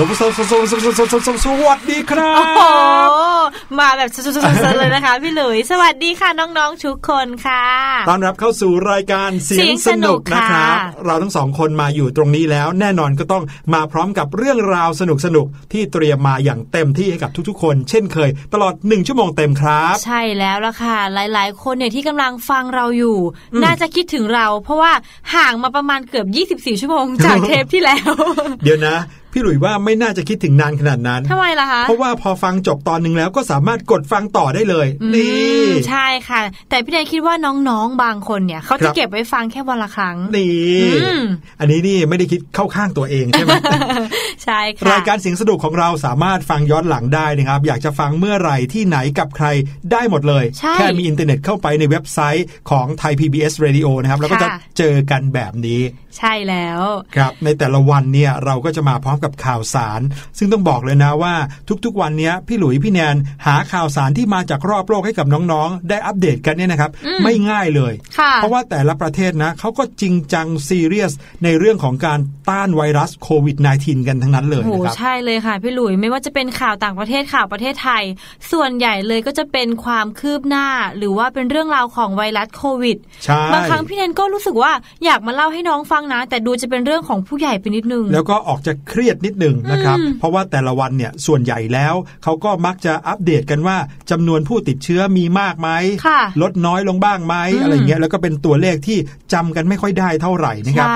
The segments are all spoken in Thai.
วัสดีสวัสดีครับโอ้โหมาแบบสุดๆเลยนะคะ พี่หลุย สวัสดีค่ะน้องๆทุกคนค่ะต้อนรับเข้าสู่รายการเสียงสนุกนะครับเราทั้งสองคนมาอยู่ตรงนี้แล้ว แน่นอนก็ต้องมาพร้อมกับเรื่องราวสนุกสนุกที่เตรียมมาอย่างเต็มที่ให้กับทุกๆ คน เช่นเคย ตลอดหนึ่งชั่วโมงเต็มครับ ใช่แล้วละค่ะ หลายๆ คนเนี่ยที่กำลังฟังเราอยู่ น่าจะคิดถึงเรา เพราะว่าห่างมาประมาณเกือบ 24 ชั่วโมงจากเทปที่แล้ว เดี๋ยวนะ พี่หลุยว่าไม่น่าจะคิดถึงนานขนาดนั้นทำไมล่ะคะ เพราะว่าพอฟังจบตอนหนึ่งแล้วก็สามารถกดฟังต่อได้เลย นี่ใช่ค่ะ แต่พี่แดนคิดว่าน้องๆบางคนเนี่ยเขาจะเก็บไว้ฟังแค่วันละครั้งนี่อันนี้นี่ไม่ได้คิดเข้าข้างตัวเองใช่ไหมใช่ค่ะรายการเสียงสนุกของเราสามารถฟังย้อนหลังได้นะครับ อยากจะฟังเมื่อไหร่ที่ไหนกับใครได้หมดเลย แค่มีอินเทอร์เน็ตเข้าไปในเว็บไซต์ของไทย PBS Radio นะครับแล้วก็จะเจอกันแบบนี้ ใช่แล้วครับในแต่ละวันเนี่ยเราก็จะมาพร้อมกับข่าวสาร ซึ่งต้องบอกเลยนะว่าทุกๆวันนี้พี่หลุยพี่แนนหาข่าวสารที่มาจากรอบโลกให้กับน้องๆ ได้อัปเดตกันเนี่ยนะครับไม่ง่ายเลย เพราะว่าแต่ละประเทศนะเขาก็จริงจังซีเรียสในเรื่องของการต้านไวรัสโควิด -19 กันทั้งนั้นเลยนะครับใช่เลยค่ะพี่หลุยไม่ว่าจะเป็นข่าวต่างประเทศข่าวประเทศไทย ส่วนใหญ่เลยก็จะเป็นความคืบหน้า หรือว่าเป็นเรื่องราวของไวรัสโควิดบางครั้งพี่แนนก็รู้สึกว่าอยากมาเล่าให้น้องฟังนะ แต่ดูจะเป็นเรื่องของผู้ใหญ่ไปนิดนึง แล้วก็ออกจะเครียดนิดนึงนะครับ เพราะว่าแต่ละวันเนี่ยส่วนใหญ่แล้วเขาก็มักจะอัปเดตกันว่าจำนวนผู้ติดเชื้อมีมากไหมลดน้อยลงบ้างไหมอะไรเงี้ยแล้วก็เป็นตัวเลขที่จำกันไม่ค่อยได้เท่าไหร่นะครับ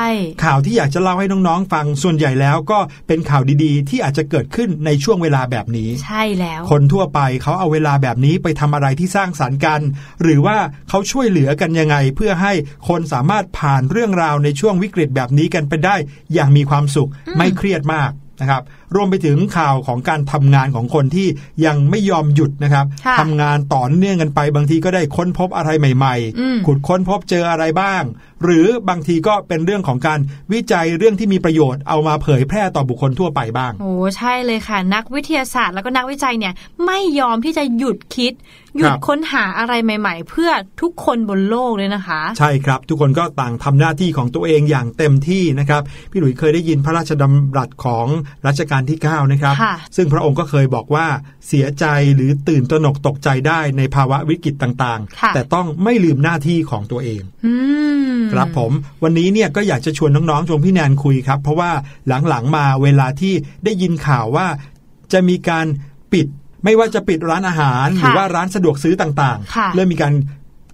ข่าวที่อยากจะเล่าให้น้องๆฟังส่วนใหญ่แล้วก็เป็นข่าวดีๆ ที่อาจจะเกิดขึ้นในช่วงเวลาแบบนี้ ใช่แล้ว คนทั่วไปเขาเอาเวลาแบบนี้ไปทำอะไรที่สร้างสารรค์กัน หรือว่าเขาช่วยเหลือกันยังไง เพื่อให้คนสามารถผ่านเรื่องราวในช่วงวิกฤตแบบนี้กันไปได้ อย่างมีความสุขไม่เครียดมาก นะครับ รวมไปถึงข่าวของการทำงานของคนที่ยังไม่ยอมหยุดนะครับทำงานต่อเนื่องกันไป บางทีก็ได้ค้นพบอะไรใหม่ ๆ ขุดค้นพบเจออะไรบ้าง หรือบางทีก็เป็นเรื่องของการวิจัยเรื่องที่มีประโยชน์เอามาเผยแพร่ต่อบุคคลทั่วไปบ้างโอ้ใช่เลยค่ะ นักวิทยาศาสตร์แล้วก็นักวิจัยเนี่ยไม่ยอมที่จะหยุดคิดหยุดค้นหาอะไรใหม่ ๆ เพื่อทุกคนบนโลกเลยนะคะ ใช่ครับ ทุกคนก็ต่างทำหน้าที่ของตัวเองอย่างเต็มที่นะครับ พี่หลุยเคยได้ยินพระราชดำรัสของรัชกาลที่9นะครับซึ่งพระองค์ก็เคยบอกว่าเสียใจหรือตื่นตระหนกตกใจได้ในภาวะวิกฤตต่างๆ แต่ต้องไม่ลืมหน้าที่ของตัวเองครับผมวันนี้เนี่ยก็อยากจะชวนน้องๆชวงพี่แนนคุยครับ เพราะว่าหลังๆมาเวลาที่ได้ยินข่าวว่าจะมีการปิด ไม่ว่าจะปิดร้านอาหาร หรือว่าร้านสะดวกซื้อต่างๆ เริ่มมีการ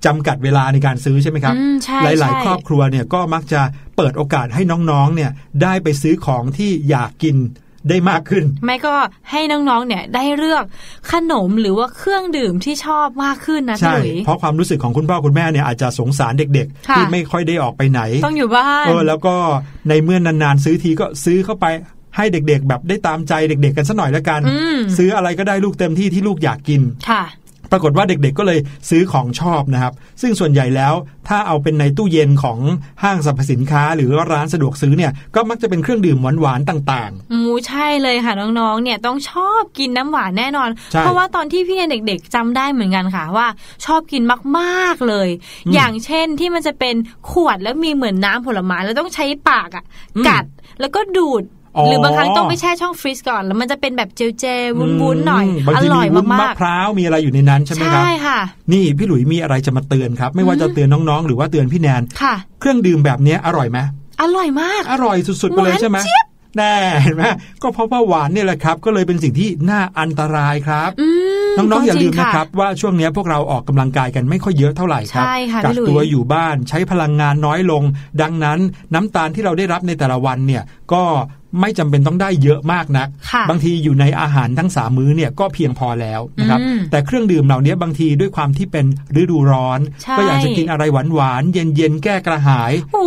จำกัดเวลาในการซื้อใช่ไหมครับ หลาย ๆ ครอบครัวเนี่ยก็มักจะเปิดโอกาสให้น้องๆเนี่ยได้ไปซื้อของที่อยากกิน ได้มากขึ้น ไม่ก็ให้น้องๆเนี่ยได้เลือกขนมหรือว่าเครื่องดื่มที่ชอบมากขึ้นนะใช่เพราะความรู้สึกของคุณพ่อคุณแม่เนี่ยอาจจะสงสารเด็กๆ ที่ไม่ค่อยได้ออกไปไหน ต้องอยู่บ้านเออแล้วก็ในเมื่อนานๆซื้อทีก็ซื้อเข้าไปให้เด็กๆ แบบได้ตามใจเด็กๆ กันสัหน่อยแล้วกัน ซื้ออะไรก็ได้ลูกเต็มที่ที่ลูกอยากกินค่ะ ปรากฏว่าเด็กๆก็เลยซื้อของชอบนะครับ ซึ่งส่วนใหญ่แล้วถ้าเอาเป็นในตู้เย็นของห้างสรรพสินค้า หรือว่าร้านสะดวกซื้อเนี่ยก็มักจะเป็นเครื่องดื่มหวานๆต่างๆ มูใช่เลยค่ะน้องๆ เนี่ยต้องชอบกินน้ำหวานแน่นอน เพราะว่าตอนที่พี่เด็ก ๆจำได้เหมือนกันค่ะว่า ชอบกินมากๆเลย อย่างเช่นที่มันจะเป็นขวดแล้วมีเหมือนน้ำผลไม้แล้วต้องใช้ปากอะกัดแล้วก็ดูด หรือบางครั้งต้องไปแช่ช่องฟรีซก่อนแล้วมันจะเป็นแบบเจลเจวุ้นๆหน่อยอร่อยมากมะพร้าวมีอะไรอยู่ในนั้นใช่ไหมครับใช่ค่ะ นี่พี่หลุยมีอะไรจะมาเตือนครับ ไม่ว่าจะเตือนน้องๆ หรือว่าเตือนพี่แนนค่ะ เครื่องดื่มแบบนี้อร่อยไหมอร่อยมาก อร่อยสุดๆไปเลยใช่ไหมแน่เห็นไหมก็เพราะว่าหวานเนี่ยแหละครับ ก็เลยเป็นสิ่งที่น่าอันตรายครับน้องๆอย่าลืมนะครับ ว่าช่วงนี้พวกเราออกกำลังกายกันไม่ค่อยเยอะเท่าไหร่ครับกัตัวอยู่บ้านใช้พลังงานน้อยลง ดังนั้นน้ำตาลที่เราได้รับในแต่ละวันเนี่ยก็ ไม่จำเป็นต้องได้เยอะมากนัก บางทีอยู่ในอาหารทั้งสามมื้อเนี่ยก็เพียงพอแล้วนะครับแต่เครื่องดื่มเหล่านี้บางทีด้วยความที่เป็นฤดูร้อน ก็อยากจะกินอะไรหวานหวานเย็นเย็นแก้กระหายโอ้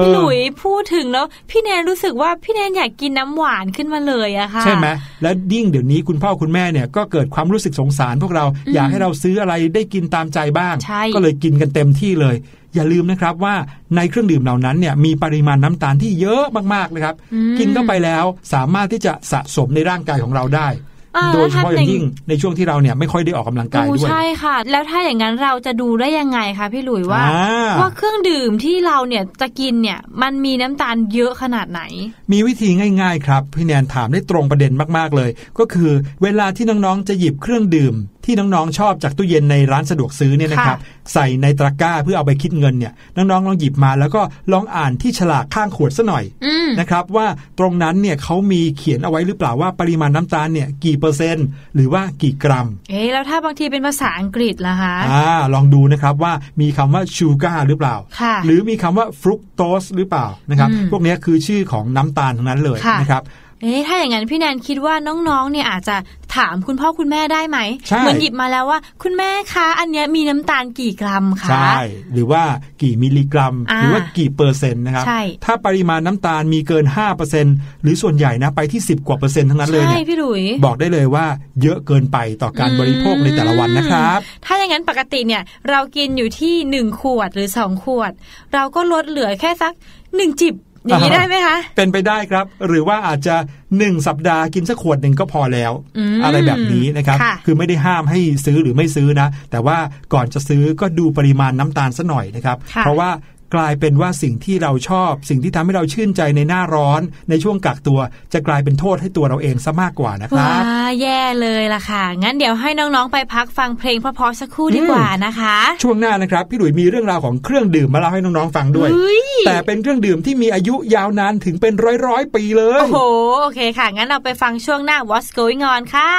พี่หลุยพูดถึงแล้วพี่แนนรู้สึกว่าพี่แนนอยากกินน้ำหวานขึ้นมาเลยอะค่ะใช่ไหมและยิ่งเดี๋ยวนี้คุณพ่อคุณแม่เนี่ยก็เกิดความรู้สึกสงสารพวกเราอยากให้เราซื้ออะไรได้กินตามใจบ้าง ก็เลยกินกันเต็มที่เลย อย่าลืมนะครับว่าในเครื่องดื่มเหล่านั้นเนี่ยมีปริมาณน้ำตาลที่เยอะมากๆนะครับ กินเข้าไปแล้วสามารถที่จะสะสมในร่างกายของเราได้โดยเฉพาะอย่างยิ่งในช่วงที่เราเนี่ยไม่ค่อยได้ออกกำลังกายด้วยใช่ค่ะ แล้วถ้าอย่างนั้นเราจะดูได้ยังไงคะพี่หลุยว่า ว่าเครื่องดื่มที่เราเนี่ยจะกินเนี่ยมันมีน้ำตาลเยอะขนาดไหน มีวิธีง่าย ๆ ครับพี่แนนถามได้ตรงประเด็นมากๆเลย ก็คือเวลาที่น้องๆจะหยิบเครื่องดื่ม ที่น้องๆชอบจากตู้เย็นในร้านสะดวกซื้อเนี่ยนะครับใส่ในตะกร้าเพื่อเอาไปคิดเงินเนี่ยน้องๆลองหยิบมาแล้วก็ลองอ่านที่ฉลากข้างขวดซะหน่อยนะครับว่าตรงนั้นเนี่ยเขามีเขียนเอาไว้หรือเปล่าว่าปริมาณน้ำตาลเนี่ยกี่เปอร์เซ็นต์หรือว่ากี่กรัม เอ๊แล้วถ้าบางทีเป็นภาษาอังกฤษล่ะคะอ่าลองดูนะครับว่ามีคำว่า sugar หรือเปล่า หรือมีคำว่า fructose หรือเปล่านะครับพวกนี้คือชื่อของน้ำตาลทั้งนั้นเลยนะครับ เอ๊ะถ้าอย่างนั้นพี่แนนคิดว่าน้องๆ เนี่ยอาจจะถามคุณพ่อคุณแม่ได้ไหมเหมือนหยิบมาแล้วว่า คุณแม่คะอันนี้มีน้ำตาลกี่กรัมคะใช่หรือว่ากี่มิลลิกรัม หรือว่ากี่เปอร์เซ็นต์นะครับถ้าปริมาณน้ำตาลมีเกิน 5%หรือส่วนใหญ่นะไปที่ 10 กว่าเปอร์เซ็นต์ทั้งนั้นเลยเนี่ยพี่ลุยบอกได้เลยว่าเยอะเกินไปต่อการบริโภคในแต่ละวันนะครับ ถ้าอย่างนั้นปกติเนี่ยเรากินอยู่ที่ 1 ขวดหรือ 2 ขวด เราก็ลดเหลือแค่สัก 1 จิบ อย่างนี้ได้ไหมคะ เป็นไปได้ครับ หรือว่าอาจจะหนึ่งสัปดาห์กินสักขวดหนึ่งก็พอแล้ว อะไรแบบนี้นะครับ คือไม่ได้ห้ามให้ซื้อหรือไม่ซื้อนะ แต่ว่าก่อนจะซื้อก็ดูปริมาณน้ำตาลซะหน่อยนะครับ เพราะว่า กลายเป็นว่าสิ่งที่เราชอบ สิ่งที่ทำให้เราชื่นใจในหน้าร้อน ในช่วงกักตัว จะกลายเป็นโทษให้ตัวเราเองซะมากกว่านะครับว้าแย่เลยล่ะค่ะ งั้นเดี๋ยวให้น้องๆไปพักฟังเพลงเพราะๆสักครู่ดีกว่านะคะ ช่วงหน้านะครับพี่หลุยมีเรื่องราวของเครื่องดื่มมาเล่าให้น้องๆฟังด้วย แต่เป็นเครื่องดื่มที่มีอายุยาวนานถึงเป็นร้อยๆปีเลยโอ้โหโอเคค่ะ งั้นเราไปฟังช่วงหน้า What's Going On ค่ะ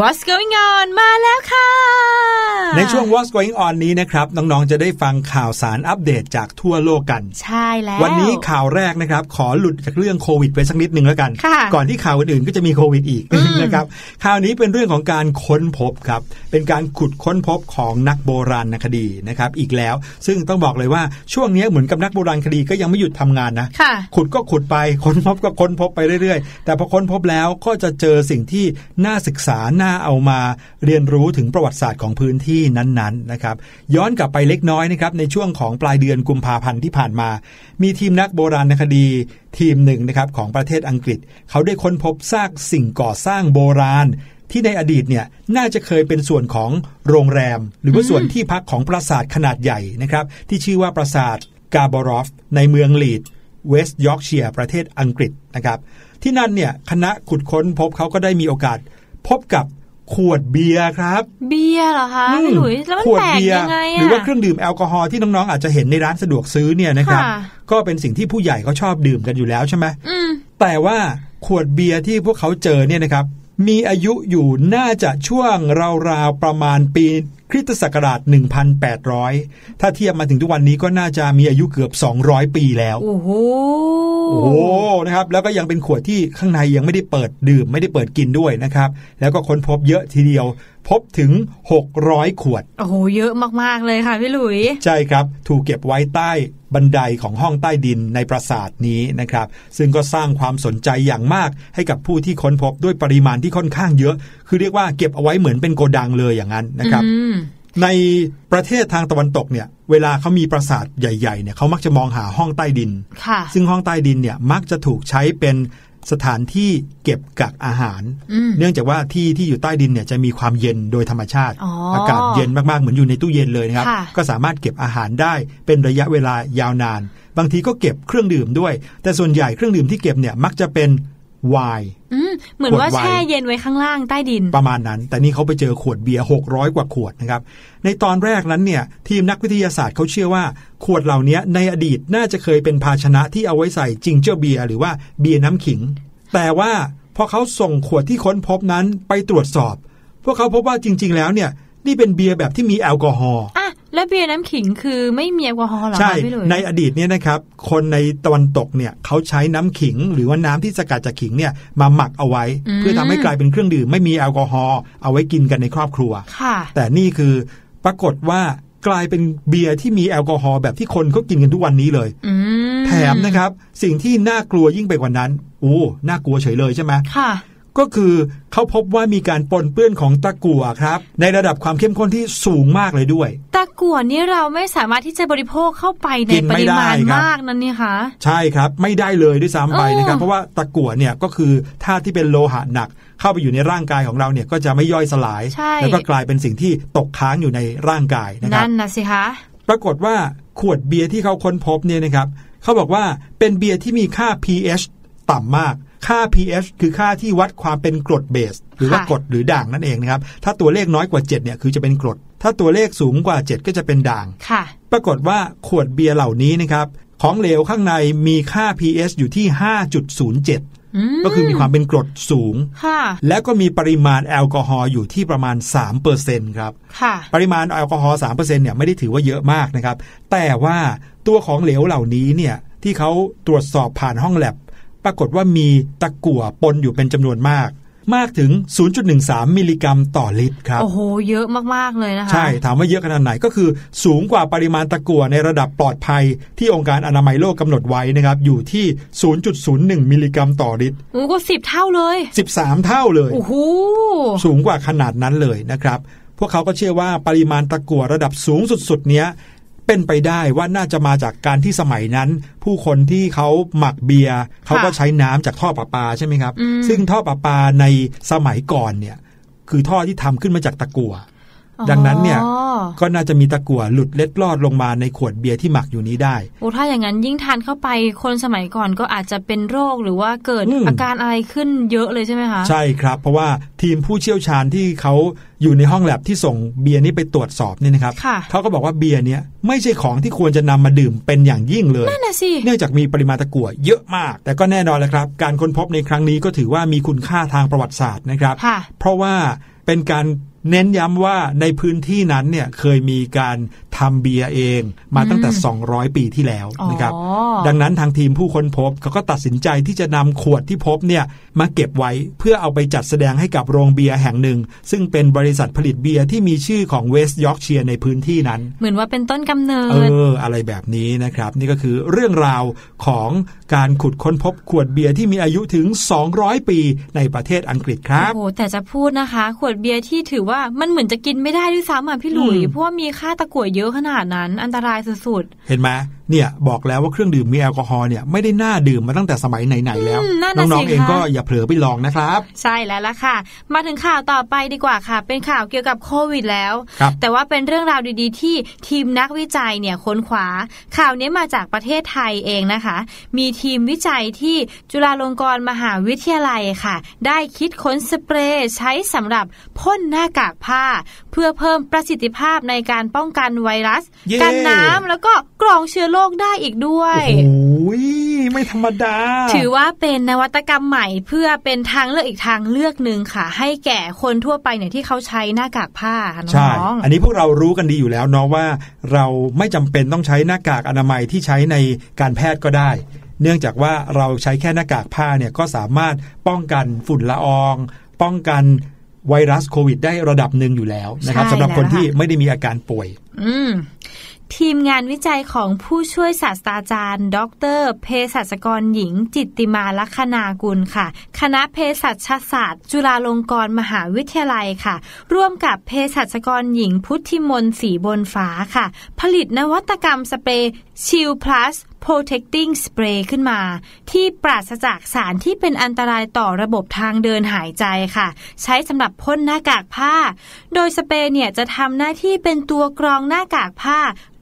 What's going on มาแล้วค่ะ ในช่วง What's going on นี้นะครับ น้องๆ จะได้ฟังข่าวสารอัปเดตจากทั่วโลกกัน ใช่แล้ว วันนี้ข่าวแรกนะครับ ขอหลุดจากเรื่องโควิดไปสักนิดหนึ่งแล้วกันค่ะก่อนที่ข่าวอื่นๆ ก็จะมีโควิดอีกนะครับ ข่าวนี้เป็นเรื่องของการค้นพบครับ เป็นการขุดค้นพบของนักโบราณคดีนะครับ อีกแล้ว ซึ่งต้องบอกเลยว่าช่วงนี้เหมือนกับนักโบราณคดีก็ยังไม่หยุดทำงานนะค่ะขุดก็ขุดไป ค้นพบก็ค้นพบไปเรื่อยๆ แต่พอค้นพบแล้วก็จะเจอสิ่งที่น่าศึกษาน่าเอามาเรียนรู้ถึงประวัติศาสตร์ของพื้นที่นั้นๆนะครับ ย้อนกลับไปเล็กน้อยนะครับในช่วงของปลายเดือนกุมภาพันธ์ที่ผ่านมา มีทีมนักโบราณคดีทีมหนึ่งนะครับของประเทศอังกฤษ เขาได้ค้นพบซากสิ่งก่อสร้างโบราณที่ในอดีตเนี่ยน่าจะเคยเป็นส่วนของโรงแรม หรือว่าส่วนที่พักของปราสาทขนาดใหญ่นะครับที่ชื่อว่าปราสาทสกาบอรอฟ ในเมืองลีดส์เวสต์ยอร์กเชียร์ประเทศอังกฤษนะครับที่นั่นเนี่ยคณะขุดค้นพบเขาก็ได้มีโอกาส พบกับขวดเบียร์ครับ เบียร์เหรอคะพี่หลุยแล้วมันขวดแปลกเบียร์ยังไงหรือว่าอะเครื่องดื่มแอลกอฮอล์ที่น้องๆอาจจะเห็นในร้านสะดวกซื้อเนี่ยนะครับค่ะก็เป็นสิ่งที่ผู้ใหญ่เขาชอบดื่มกันอยู่แล้วใช่ไหมอืมแต่ว่าขวดเบียร์ที่พวกเขาเจอเนี่ยนะครับมีอายุอยู่น่าจะช่วงราวๆประมาณปี คริสตศักราช 1,800 ถ้าเทียบมาถึงทุกวันนี้ก็น่าจะมีอายุเกือบ 200 ปีแล้ว โอ้โหโอ้โหนะครับแล้วก็ยังเป็นขวดที่ข้างในยังไม่ได้เปิดดื่มไม่ได้เปิดกินด้วยนะครับ แล้วก็ค้นพบเยอะทีเดียว พบถึง 600 ขวด โอ้โห เยอะมาก ๆ เลยค่ะพี่หลุย ใช่ครับ ถูกเก็บไว้ใต้บันไดของห้องใต้ดินในปราสาทนี้นะครับ ซึ่งก็สร้างความสนใจอย่างมากให้กับผู้ที่ค้นพบด้วยปริมาณที่ค่อนข้างเยอะ คือเรียกว่าเก็บเอาไว้เหมือนเป็นโกดังเลยอย่างนั้นนะครับอืมในประเทศทางตะวันตกเนี่ย เวลาเขามีปราสาทใหญ่ๆเนี่ยเขามักจะมองหาห้องใต้ดินค่ะซึ่งห้องใต้ดินเนี่ยมักจะถูกใช้เป็น สถานที่เก็บกักอาหารอืมเนื่องจากว่าที่ที่อยู่ใต้ดินเนี่ยจะมีความเย็นโดยธรรมชาติอ๋ออากาศเย็นมากๆ เหมือนอยู่ในตู้เย็นเลยนะครับค่ะก็สามารถเก็บอาหารได้เป็นระยะเวลายาวนาน บางทีก็เก็บเครื่องดื่มด้วย แต่ส่วนใหญ่เครื่องดื่มที่เก็บเนี่ยมักจะเป็น ไวน์เหมือนว่าแช่เย็นไว้ข้างล่างใต้ดิน ประมาณนั้น แต่นี่เขาไปเจอขวดเบียร์หกร้อยกว่าขวดนะครับ ในตอนแรกนั้นเนี่ย ทีมนักวิทยาศาสตร์เขาเชื่อว่า ขวดเหล่านี้ในอดีตน่าจะเคยเป็นภาชนะที่เอาไว้ใส่ ginger beer หรือว่าเบียร์น้ำขิง แต่ว่าพอเขาส่งขวดที่ค้นพบนั้นไปตรวจสอบ พวกเขาพบว่าจริง ๆ แล้วเนี่ยนี่เป็นเบียร์แบบที่มีแอลกอฮอล์อะ แล้วเบียร์น้ำขิงคือไม่มีแอลกอฮอล์หรอใช่ในอดีตเนี่ยนะครับ คนในตะวันตกเนี่ยเขาใช้น้ำขิง หรือว่าน้ำที่สกัดจากขิงเนี่ยมาหมักเอาไว้ เพื่อทำให้กลายเป็นเครื่องดื่มไม่มีแอลกอฮอล์เอาไว้กินกันในครอบครัวค่ะแต่นี่คือปรากฏว่ากลายเป็นเบียร์ที่มีแอลกอฮอล์แบบที่คนเขากินกันทุกวันนี้เลยแถมนะครับ สิ่งที่น่ากลัวยิ่งไปกว่านั้นโอ้น่ากลัวเฉยเลยใช่ไหมค่ะ ก็คือเขาพบว่ามีการปนเปื้อนของตะกั่วครับ ในระดับความเข้มข้นที่สูงมากเลยด้วย ตะกั่วนี้เราไม่สามารถที่จะบริโภคเข้าไปในปริมาณมากนั่นนี่คะใช่ครับไม่ได้เลยด้วยซ้ำไปนะครับ เพราะว่าตะกั่วเนี่ยก็คือธาตุที่เป็นโลหะหนัก เข้าไปอยู่ในร่างกายของเราเนี่ยก็จะไม่ย่อยสลาย แล้วก็กลายเป็นสิ่งที่ตกค้างอยู่ในร่างกายนะครับนั่นนะสิคะปรากฏว่าขวดเบียร์ที่เขาค้นพบเนี่ยนะครับเขาบอกว่าเป็นเบียร์ที่มีค่า pH ต่ำมาก ค่า pH คือค่าที่วัดความเป็นกรดเบส หรือว่ากรดหรือด่างนั่นเองนะครับ ถ้าตัวเลขน้อยกว่า 7เนี่ยคือจะเป็นกรด ถ้าตัวเลขสูงกว่า 7 ก็จะเป็นด่างค่ะปรากฏว่าขวดเบียร์เหล่านี้นะครับของเหลวข้างในมีค่า pH อยู่ที่ 5.07 ก็คือมีความเป็นกรดสูง แล้วก็มีปริมาณแอลกอฮอล์อยู่ที่ประมาณ 3%ครับ ปริมาณแอลกอฮอล์ 3%เนี่ยไม่ได้ถือว่าเยอะมากนะครับ แต่ว่าตัวของเหลวเหล่านี้เนี่ยที่เขาตรวจสอบผ่านห้องแลบ ปรากฏว่ามีตะกั่วปนอยู่เป็นจำนวนมาก มากถึง 0.13 มิลลิกรัมต่อลิตรครับ โอ้โห เยอะมาก ๆ เลยนะคะ ใช่ ถามว่าเยอะขนาดไหนก็คือ สูงกว่าปริมาณตะกั่วในระดับปลอดภัย ที่องค์การอนามัยโลกกำหนดไว้นะครับ อยู่ที่ 0.01 มิลลิกรัมต่อลิตรโอ้ก็สิบเท่าเลย 13 เท่าเลยโอ้โหสูงกว่าขนาดนั้นเลยนะครับพวกเขาก็เชื่อว่าปริมาณตะกั่วระดับสูงสุดๆเนี้ย เป็นไปได้ว่าน่าจะมาจากการที่สมัยนั้น ผู้คนที่เขาหมักเบียร์เขาก็ใช้น้ำจากท่อประปาใช่ไหมครับ ซึ่งท่อประปาในสมัยก่อนเนี่ย คือท่อที่ทำขึ้นมาจากตะกั่ว ดังนั้นเนี่ยก็น่าจะมีตะกั่วหลุดเล็ดลอดลงมาในขวดเบียร์ที่หมักอยู่นี้ได้โอ้ถ้าอย่างนั้นยิ่งทานเข้าไปคนสมัยก่อนก็อาจจะเป็นโรคหรือว่าเกิดอาการอะไรขึ้นเยอะเลยใช่ไหมคะใช่ครับ เพราะว่าทีมผู้เชี่ยวชาญที่เขาอยู่ในห้องแลบที่ส่งเบียร์นี้ไปตรวจสอบนี่นะครับเขาก็บอกว่าเบียร์เนี้ยไม่ใช่ของที่ควรจะนำมาดื่มเป็นอย่างยิ่งเลยนั่นนะสิเนื่องจากมีปริมาณตะกั่วเยอะมาก แต่ก็แน่นอนแหละครับ การค้นพบในครั้งนี้ก็ถือว่ามีคุณค่าทางประวัติศาสตร์นะครับ เพราะว่าเป็นการ เน้นย้ำว่าในพื้นที่นั้นเนี่ยเคยมีการทำเบียร์เองมาตั้งแต่ 200 ปีที่แล้วนะครับดังนั้นทางทีมผู้ค้นพบเขาก็ตัดสินใจที่จะนำขวดที่พบเนี่ยมาเก็บไว้เพื่อเอาไปจัดแสดงให้กับโรงเบียร์แห่งหนึ่ง ซึ่งเป็นบริษัทผลิตเบียร์ที่มีชื่อของเวสต์ยอร์กเชียร์ในพื้นที่นั้น เหมือนว่าเป็นต้นกำเนิดเอออะไรแบบนี้นะครับ นี่ก็คือเรื่องราวของการขุดค้นพบขวดเบียร์ที่มีอายุถึง 200 ปีในประเทศอังกฤษครับโอ้แต่จะพูดนะคะ ขวดเบียร์ที่ถือว่ามันเหมือนจะกินไม่ได้ด้วยซ้ำอะพี่หลุยเพราะว่ามีค่าตะกั่วเยอะขนาดนั้น อันตรายสุดๆเห็นไหม เนี่ยบอกแล้วว่าเครื่องดื่มมีแอลกอฮอล์เนี่ยไม่ได้น่าดื่มมาตั้งแต่สมัยไหนๆแล้ว น้องๆเองก็อย่าเผลอไปลองนะครับ ใช่แล้วล่ะค่ะ มาถึงข่าวต่อไปดีกว่าค่ะ เป็นข่าวเกี่ยวกับโควิดแล้ว แต่ว่าเป็นเรื่องราวดีๆ ที่ทีมนักวิจัยเนี่ยค้นคว้าข่าวนี้มาจากประเทศไทยเองนะคะ มีทีมวิจัยที่จุฬาลงกรณ์มหาวิทยาลัยค่ะ ได้คิดค้นสเปรย์ใช้สำหรับพ่นหน้ากากผ้า เพื่อเพิ่มประสิทธิภาพในการป้องกันไวรัส กันน้ำแล้วก็กรองเชื้อโรคได้อีกด้วยโอ้ยไม่ธรรมดา ถือว่าเป็นนวัตกรรมใหม่เพื่อเป็นทางเลือกอีกทางเลือกหนึ่งค่ะ ให้แก่คนทั่วไปเนี่ยที่เขาใช้หน้ากากผ้าน้องใช่อันนี้พวกเรารู้กันดีอยู่แล้วเนาะว่า เราไม่จำเป็นต้องใช้หน้ากากอนามัยที่ใช้ในการแพทย์ก็ได้เนื่องจากว่าเราใช้แค่หน้ากากผ้าเนี่ยก็สามารถป้องกันฝุ่นละออง ป้องกันไวรัสโควิด ได้ระดับหนึ่งอยู่แล้วนะครับสำหรับคนที่ไม่ได้มีอาการป่วย อืม ทีมงานวิจัยของผู้ช่วยศาสตราจารย์ ดรเภสัชกรหญิง จิตติมาลัคนากุลค่ะ คณะเภสัชศาสตร์ จุฬาลงกรณ์มหาวิทยาลัยค่ะ ร่วมกับเภสัชกรหญิงพุทธิมนสีบนฟ้าค่ะ ผลิตนวัตกรรมสเปรย์ชิลพลัส protecting spray ขึ้นมา ที่ปราศจากสารที่เป็นอันตรายต่อระบบทางเดินหายใจค่ะ ใช้สำหรับพ่นหน้ากากผ้า โดยสเปรย์เนี่ยจะทำหน้าที่เป็นตัวกรองหน้ากากผ้า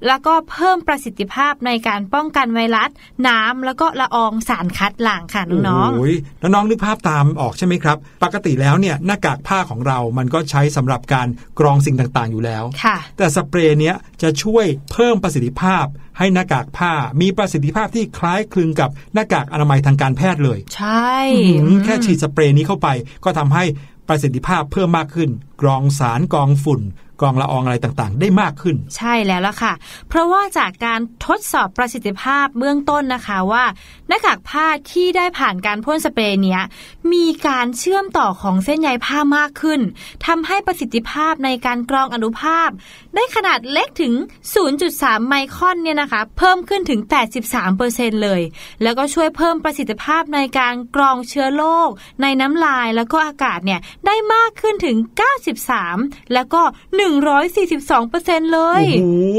แล้วก็เพิ่มประสิทธิภาพในการป้องกันไวรัส น้ำแล้วก็ละอองสารคัดหลั่งค่ะน้องๆโอ้ยน้องๆนึกภาพตามออกใช่ไหมครับ ปกติแล้วเนี่ยหน้ากากผ้าของเรามันก็ใช้สำหรับการกรองสิ่งต่างๆอยู่แล้วค่ะแต่สเปรย์เนี้ยจะช่วยเพิ่มประสิทธิภาพ ให้หน้ากากผ้ามีประสิทธิภาพที่คล้ายคลึงกับหน้ากากอนามัยทางการแพทย์เลย ใช่แค่ฉีดสเปรย์นี้เข้าไป ก็ทำให้ประสิทธิภาพเพิ่มมากขึ้น กรองสารกรองฝุ่น กองละอองอะไรต่างๆ ได้มากขึ้น ใช่แล้วล่ะค่ะ เพราะว่าจากการทดสอบประสิทธิภาพเบื้องต้นนะคะว่า หน้ากากผ้าที่ได้ผ่านการพ่นสเปรย์เนี้ยมีการเชื่อมต่อของเส้นใยผ้ามากขึ้นทำให้ประสิทธิภาพในการกรองอนุภาพ ได้ขนาดเล็กถึง 0.3 ไมครอนเนี่ยนะคะ เพิ่มขึ้นถึง 83%เลย แล้วก็ช่วยเพิ่มประสิทธิภาพในการกรองเชื้อโรคในน้ำลายแล้วก็อากาศเนี่ยได้มากขึ้นถึง 93 แล้วก็1 142%เลย โอ้โห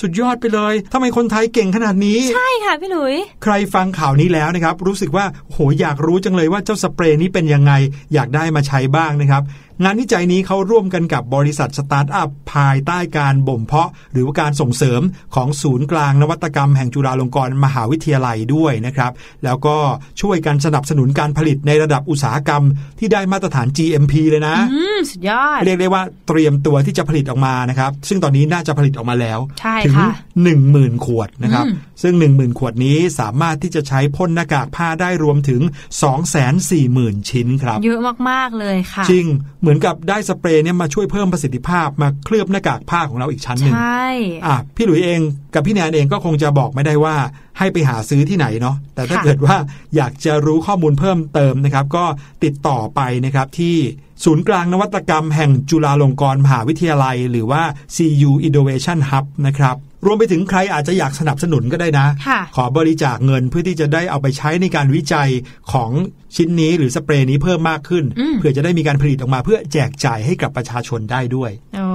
สุดยอดไปเลยทำไมคนไทยเก่งขนาดนี้ ใช่ค่ะพี่หลุย ใครฟังข่าวนี้แล้วนะครับ รู้สึกว่าโหอยากรู้จังเลยว่าเจ้าสเปรย์นี้เป็นยังไง อยากได้มาใช้บ้างนะครับ งานวิจัยนี้เขาร่วมกันกับบริษัทสตาร์ทอัพภายใต้การบ่มเพาะ หรือว่าการส่งเสริมของศูนย์กลางนวัตกรรมแห่งจุฬาลงกรณ์มหาวิทยาลัยด้วยนะครับ แล้วก็ช่วยกันสนับสนุนการผลิตในระดับอุตสาหกรรม ที่ได้มาตรฐาน GMP เลยนะสุดยอดเรียกได้ว่าเตรียมตัวที่จะผลิตออกมานะครับ ซึ่งตอนนี้น่าจะผลิตออกมาแล้วถึง1 0,000 ขวดนะครับ ซึ่ง 10,000 ขวดนี้สามารถที่จะใช้พ่นหน้ากากผ้าได้รวมถึง 240,000 ชิ้นครับ เยอะมากๆเลยค่ะจริงเหมือนกับได้สเปรย์เนี่ยมาช่วยเพิ่มประสิทธิภาพมาเคลือบหน้ากากผ้าของเราอีกชั้นหนึ่งใช่อะพี่หลุยเองกับพี่แนนเองก็คงจะบอกไม่ได้ว่าให้ไปหาซื้อที่ไหนเนาะแต่ถ้าเกิดว่าอยากจะรู้ข้อมูลเพิ่มเติมนะครับ ก็ติดต่อไปนะครับที่ศูนย์กลางนวัตกรรมแห่งจุฬาลงกรณ์มหาวิทยาลัย หรือว่า CU Innovation Hub นะครับ รวมไปถึงใครอาจจะอยากสนับสนุนก็ได้นะ ขอบริจาคเงินเพื่อที่จะได้เอาไปใช้ในการวิจัยของชิ้นนี้หรือสเปรย์นี้เพิ่มมากขึ้น เพื่อจะได้มีการผลิตออกมาเพื่อแจกจ่ายให้กับประชาชนได้ด้วยโอ้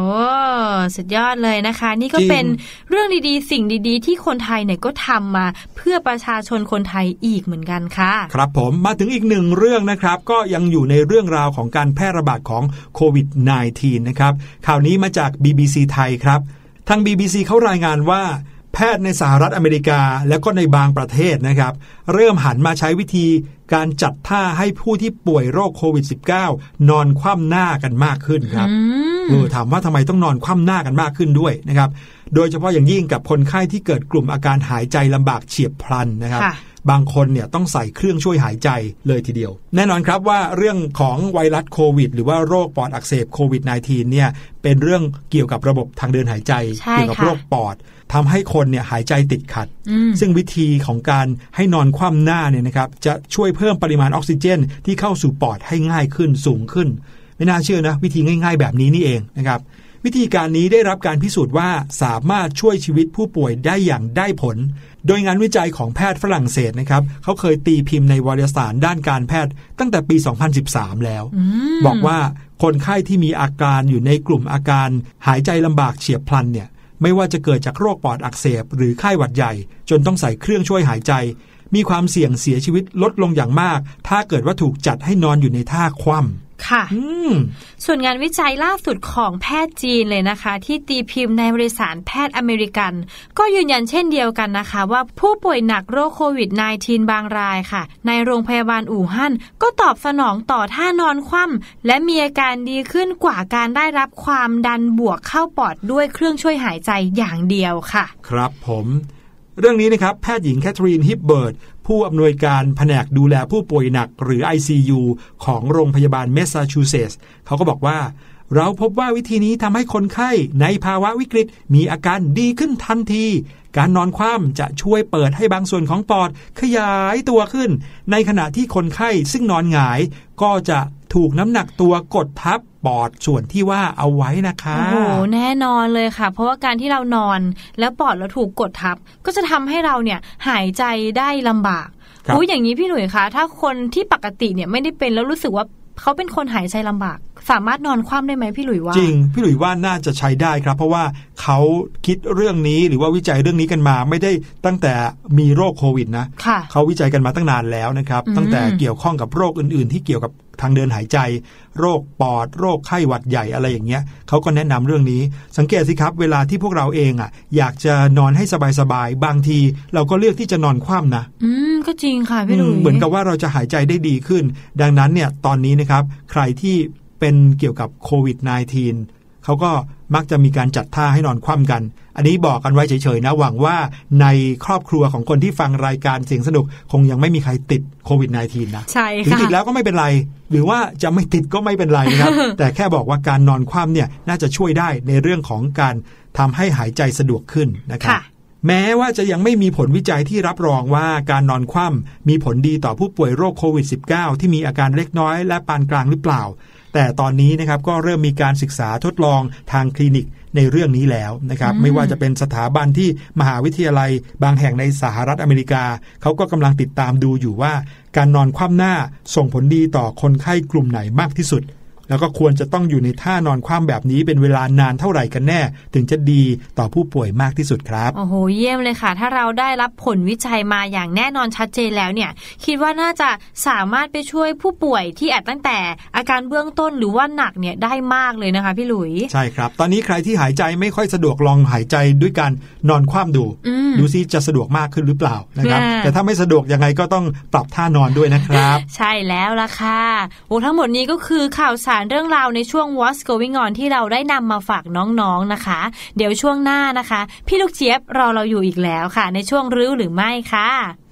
สุดยอดเลยนะคะ นี่ก็เป็นเรื่องดีๆ สิ่งดีๆ ที่คนไทยเนี่ยก็ทำมาเพื่อประชาชนคนไทยอีกเหมือนกันค่ะ ครับผมมาถึงอีกหนึ่งเรื่องนะครับ ก็ยังอยู่ในเรื่องราวของการแพร่ระบาดของโควิด -19 นะครับข่าวนี้มาจาก BBC ไทยครับ ทาง BBC เขารายงานว่า แพทย์ในสหรัฐอเมริกา และก็ในบางประเทศนะครับ เริ่มหันมาใช้วิธีการจัดท่าให้ผู้ที่ป่วยโรคโควิด -19 นอนคว่ำหน้ากันมากขึ้นครับเออถามว่าทำไมต้องนอนคว่ำหน้ากันมากขึ้นด้วยนะครับ โดยเฉพาะอย่างยิ่งกับคนไข้ที่เกิดกลุ่มอาการหายใจลำบากเฉียบพลันนะครับ บางคนเนี่ยต้องใส่เครื่องช่วยหายใจเลยทีเดียว แน่นอนครับว่าเรื่องของไวรัสโควิด หรือว่าโรคปอดอักเสบโควิด -19 เนี่ยเป็นเรื่องเกี่ยวกับระบบทางเดินหายใจ เกี่ยวกับโรคปอดทำให้คนเนี่ยหายใจติดขัด ซึ่งวิธีของการให้นอนคว่ำหน้าเนี่ยนะครับจะช่วยเพิ่มปริมาณออกซิเจน ที่เข้าสู่ปอดให้ง่ายขึ้นสูงขึ้น ไม่น่าเชื่อนะวิธีง่าย ๆ แบบนี้นี่เองนะครับวิธีการนี้ได้รับการพิสูจน์ว่าสามารถช่วยชีวิตผู้ป่วยได้อย่างได้ผล โดยงานวิจัยของแพทย์ฝรั่งเศสนะครับเขาเคยตีพิมพ์ในวารสารด้านการแพทย์ตั้งแต่ปี 2013 แล้ว บอกว่าคนไข้ที่มีอาการอยู่ในกลุ่มอาการ หายใจลำบากเฉียบพลันเนี่ยไม่ว่าจะเกิดจากโรคปอดอักเสบ หรือไข้หวัดใหญ่ จนต้องใส่เครื่องช่วยหายใจ มีความเสี่ยงเสียชีวิตลดลงอย่างมาก ถ้าเกิดว่าถูกจัดให้นอนอยู่ในท่าคว่ำค่ะส่วนงานวิจัยล่าสุดของแพทย์จีนเลยนะคะ ที่ตีพิมพ์ในบริษัทแพทย์อเมริกัน ก็ยืนยันเช่นเดียวกันนะคะ ว่าผู้ป่วยหนักโรคโควิด -19 บางรายค่ะ ในโรงพยาบาลอู่ฮั่นก็ตอบสนองต่อท่านอนคว่ำและมีอาการดีขึ้นกว่าการได้รับความดันบวกเข้าปอดด้วยเครื่องช่วยหายใจอย่างเดียวค่ะ ครับผม เรื่องนี้นะครับแพทย์หญิงแคทเธอรีนฮิปเบิร์ตผู้อำนวยการแผนกดูแลผู้ป่วยหนักหรือ ICU ของโรงพยาบาลเมสซาชูเซตส์เขาก็บอกว่า เราพบว่าวิธีนี้ทำให้คนไข้ในภาวะวิกฤตมีอาการดีขึ้นทันที การนอนคว่ำจะช่วยเปิดให้บางส่วนของปอดขยายตัวขึ้น ในขณะที่คนไข้ซึ่งนอนหงาย ก็จะถูกน้ำหนักตัวกดทับปอดส่วนที่ว่าเอาไว้นะคะ โอ้โหแน่นอนเลยค่ะ เพราะว่าการที่เรานอนแล้วปอดเราถูกกดทับ ก็จะทำให้เราเนี่ยหายใจได้ลำบากอู้อย่างนี้พี่หนุ่ยคะถ้าคนที่ปกติเนี่ยไม่ได้เป็นแล้วรู้สึกว่าเขาเป็นคนหายใจลำบาก สามารถนอนคว่ำได้ไหมพี่หลุยว่าจริง พี่หลุยว่าน่าจะใช้ได้ครับ เพราะว่าเขาคิดเรื่องนี้หรือว่าวิจัยเรื่องนี้กันมา ไม่ได้ตั้งแต่มีโรคโควิดนะเขาวิจัยกันมาตั้งนานแล้วนะครับ ตั้งแต่เกี่ยวข้องกับโรคอื่น ๆ ที่เกี่ยวกับทางเดินหายใจ โรคปอด โรคไข้หวัดใหญ่อะไรอย่างเงี้ยเขาก็แนะนำเรื่องนี้ สังเกตสิครับ เวลาที่พวกเราเองอะ อยากจะนอนให้สบายๆบางที เราก็เลือกที่จะนอนคว่ำนะอืมก็จริงค่ะพี่ลุยเหมือนกับว่าเราจะหายใจได้ดีขึ้น ดังนั้นเนี่ยตอนนี้นะครับ ใครที่ เป็นเกี่ยวกับโควิด -19 เขาก็มักจะมีการจัดท่าให้นอนคว่ำกัน อันนี้บอกกันไว้เฉยๆนะหวังว่าในครอบครัวของคนที่ฟังรายการเสียงสนุกคงยังไม่มีใครติดโควิด -19 นะใช่ค่ะถึงติดแล้วก็ไม่เป็นไร หรือว่าจะไม่ติดก็ไม่เป็นไรนะครับ แต่แค่บอกว่าการนอนคว่ำเนี่ยน่าจะช่วยได้ในเรื่องของการทำให้หายใจสะดวกขึ้นนะครับแม้ว่าจะยังไม่มีผลวิจัยที่รับรองว่าการนอนคว่ำมีผลดีต่อผู้ป่วยโรคโควิด -19 ที่มีอาการเล็กน้อยและปานกลางหรือเปล่า แต่ตอนนี้นะครับก็เริ่มมีการศึกษาทดลองทางคลินิกในเรื่องนี้แล้วนะครับไม่ว่าจะเป็นสถาบันที่มหาวิทยาลัย บางแห่งในสหรัฐอเมริกา เขาก็กำลังติดตามดูอยู่ว่า การนอนคว่ำหน้าส่งผลดีต่อคนไข้กลุ่มไหนมากที่สุด แล้วก็ควรจะต้องอยู่ในท่านอนคว่ำแบบนี้เป็นเวลานานเท่าไหร่กันแน่ ถึงจะดีต่อผู้ป่วยมากที่สุดครับโอ้โหเยี่ยมเลยค่ะ ถ้าเราได้รับผลวิจัยมาอย่างแน่นอนชัดเจนแล้วเนี่ย คิดว่าน่าจะสามารถไปช่วยผู้ป่วยที่อาจตั้งแต่ อาการเบื้องต้นหรือว่าหนักเนี่ยได้มากเลยนะคะพี่หลุยใช่ครับ ตอนนี้ใครที่หายใจไม่ค่อยสะดวกลองหายใจด้วยการนอนคว่ำดู ดูซิจะสะดวกมากขึ้นหรือเปล่านะครับ แต่ถ้าไม่สะดวกยังไงก็ต้องปรับท่านอนด้วยนะครับ ใช่แล้วล่ะค่ะโอ้ทั้งหมดนี้ก็คือข่าวสารเรื่องราวในช่วง What's Going On ที่เราได้นำมาฝากน้องๆนนะคะ เดี๋ยวช่วงหน้านะคะ พี่ลูกเจี๊ยบรอเราอยู่อีกแล้วค่ะ ในช่วงรื้อหรือไม่ค่ะ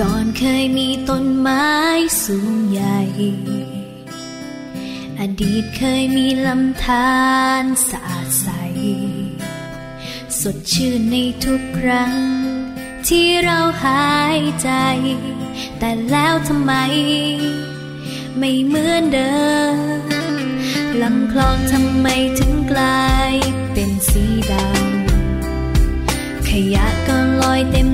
ก่อนเคยมีต้นไม้สูงใหญ่ อดีตเคยมีลำธารสะอาดใส สดชื่นในทุกครั้ง ที่เราหายใจ แต่แล้วทำไม ไม่เหมือนเดิมลำคลองทำไมถึงกลาย เป็นสีดำขยะก็ลอยเต็ม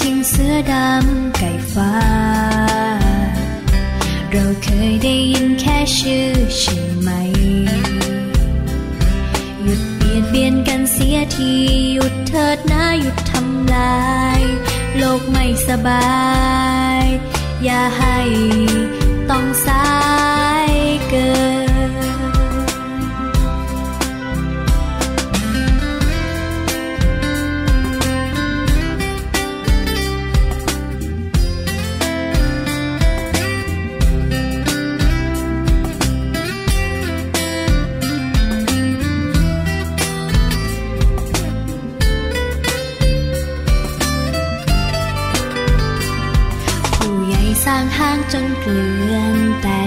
ทิงเสือดำไก่ฟ้า เราเคยได้ยินแค่ชื่อใช่ไหม หยุดเบียดเบียนกันเสียทีหยุดเถิดนะหยุดทำลาย โลกไม่สบาย อย่าให้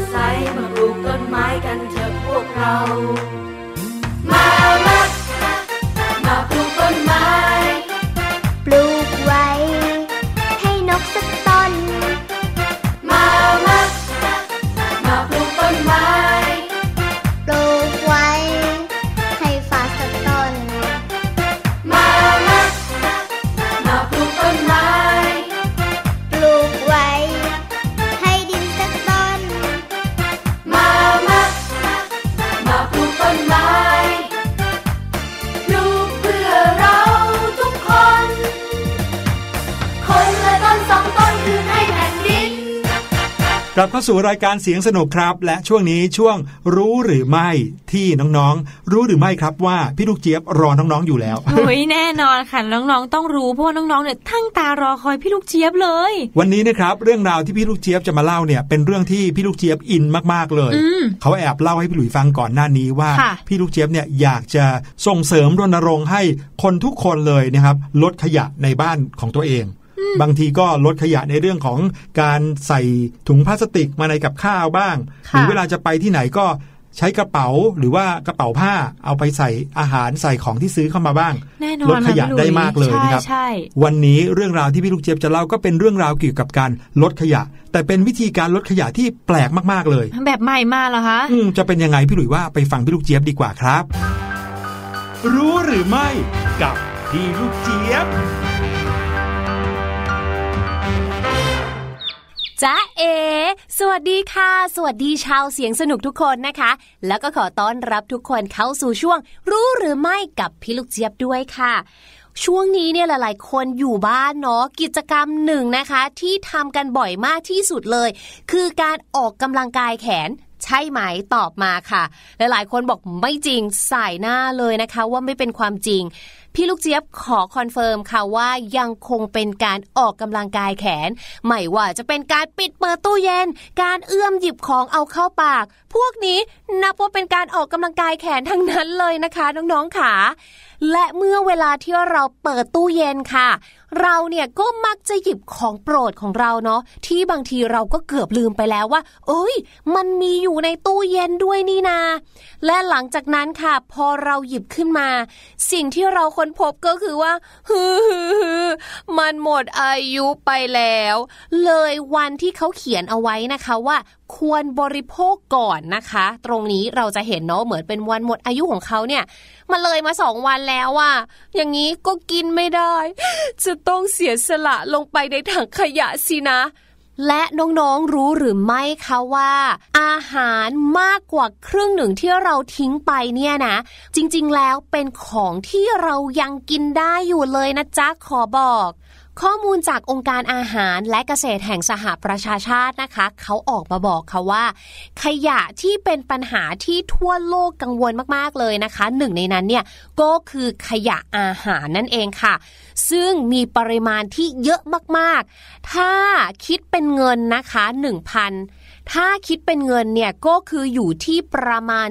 ลับ สู่รายการเสียงสนุกครับ และช่วงนี้ช่วงรู้หรือไม่ที่น้องๆ รู้หรือไม่ครับว่าพี่ลูกเจี๊ยบรอน้องๆอยู่แล้วโอ้ยแน่นอนค่ะน้องๆต้องรู้เพราะน้องๆเนี่ยทั้งตารอคอยพี่ลูกเจี๊ยบเลย วันนี้นะครับเรื่องราวที่พี่ลูกเจี๊ยบจะมาเล่าเนี่ยเป็นเรื่องที่พี่ลูกเจี๊ยบอินมากๆเลย เขาแอบเล่าให้พี่หลุยฟังก่อนหน้านี้ว่า พี่ลูกเจี๊ยบเนี่ยอยากจะส่งเสริมรณรงค์ให้คนทุกคนเลยนะครับลดขยะในบ้านของตัวเอง บางทีก็ลดขยะในเรื่องของการใส่ถุงพลาสติกมาในกับข้าวบ้าง หรือเวลาจะไปที่ไหนก็ใช้กระเป๋าหรือว่ากระเป๋าผ้าเอาไปใส่อาหารใส่ของที่ซื้อเข้ามาบ้างลดขยะได้มากเลยนะครับวันนี้เรื่องราวที่พี่ลูกเจี๊ยบจะเล่าก็เป็นเรื่องราวเกี่ยวกับการลดขยะ แต่เป็นวิธีการลดขยะที่แปลกมากๆเลย แบบใหม่มากเหรอคะอืมจะเป็นยังไงพี่หลุยว่าไปฟังพี่ลูกเจี๊ยบดีกว่าครับ รู้หรือไม่กับพี่ลูกเจี๊ยบ จ้าเอ สวัสดีค่ะ สวัสดีชาวเสียงสนุกทุกคนนะคะ แล้วก็ขอต้อนรับทุกคนเข้าสู่ช่วง รู้หรือไม่กับพี่ลูกเจี๊ยบด้วยค่ะช่วงนี้เนี่ยหลาย ๆ คนอยู่บ้านเนาะกิจกรรมหนึ่งนะคะ ที่ทำกันบ่อยมากที่สุดเลย คือการออกกำลังกายแขนใช่ไหมตอบมาค่ะ หลาย ๆ คนบอกไม่จริงสายหน้าเลยนะคะ ว่าไม่เป็นความจริง พี่ลูกเจี๊ยบขอ confirm ค่ะว่ายังคงเป็นการออกกำลังกายแขน ไม่ว่าจะเป็นการปิดเปิดตู้เย็น การเอื้อมหยิบของเอาเข้าปาก พวกนี้นับว่าเป็นการออกกำลังกายแขนทั้งนั้นเลยนะคะ น้องๆค่ะและเมื่อเวลาที่เราเปิดตู้เย็นค่ะ เราเนี่ยก็มักจะหยิบของโปรดของเราเนาะที่บางทีเราก็เกือบลืมไปแล้วว่า เอ้ย มันมีอยู่ในตู้เย็นด้วยนี่นา และหลังจากนั้นค่ะ พอเราหยิบขึ้นมา สิ่งที่เราค้นพบก็คือว่าฮือมันหมดอายุไปแล้ว เลยวันที่เขาเขียนเอาไว้นะคะว่า ควรบริโภคก่อนนะคะ ตรงนี้เราจะเห็นเนาะเหมือนเป็นวันหมดอายุของเขาเนี่ยมาเลยมาสองวันแล้วอะอย่างนี้ก็กินไม่ได้ จะต้องเสียสละลงไปในถังขยะสินะ และน้องๆรู้หรือไม่คะว่า อาหารมากกว่าครึ่งหนึ่งที่เราทิ้งไปเนี่ยนะ จริงๆแล้วเป็นของที่เรายังกินได้อยู่เลยนะจ๊ะขอบอก ข้อมูลจากองค์การอาหารและเกษตรแห่งสหประชาชาตินะคะ เขาออกมาบอกค่ะว่า ขยะที่เป็นปัญหาที่ทั่วโลกกังวลมากๆเลยนะคะ หนึ่งในนั้นเนี่ยก็คือขยะอาหารนั่นเองค่ะ ซึ่งมีปริมาณที่เยอะมากๆ ถ้าคิดเป็นเงินนะคะ 1,000 ถ้าคิดเป็นเงินเนี่ยก็คืออยู่ที่ประมาณ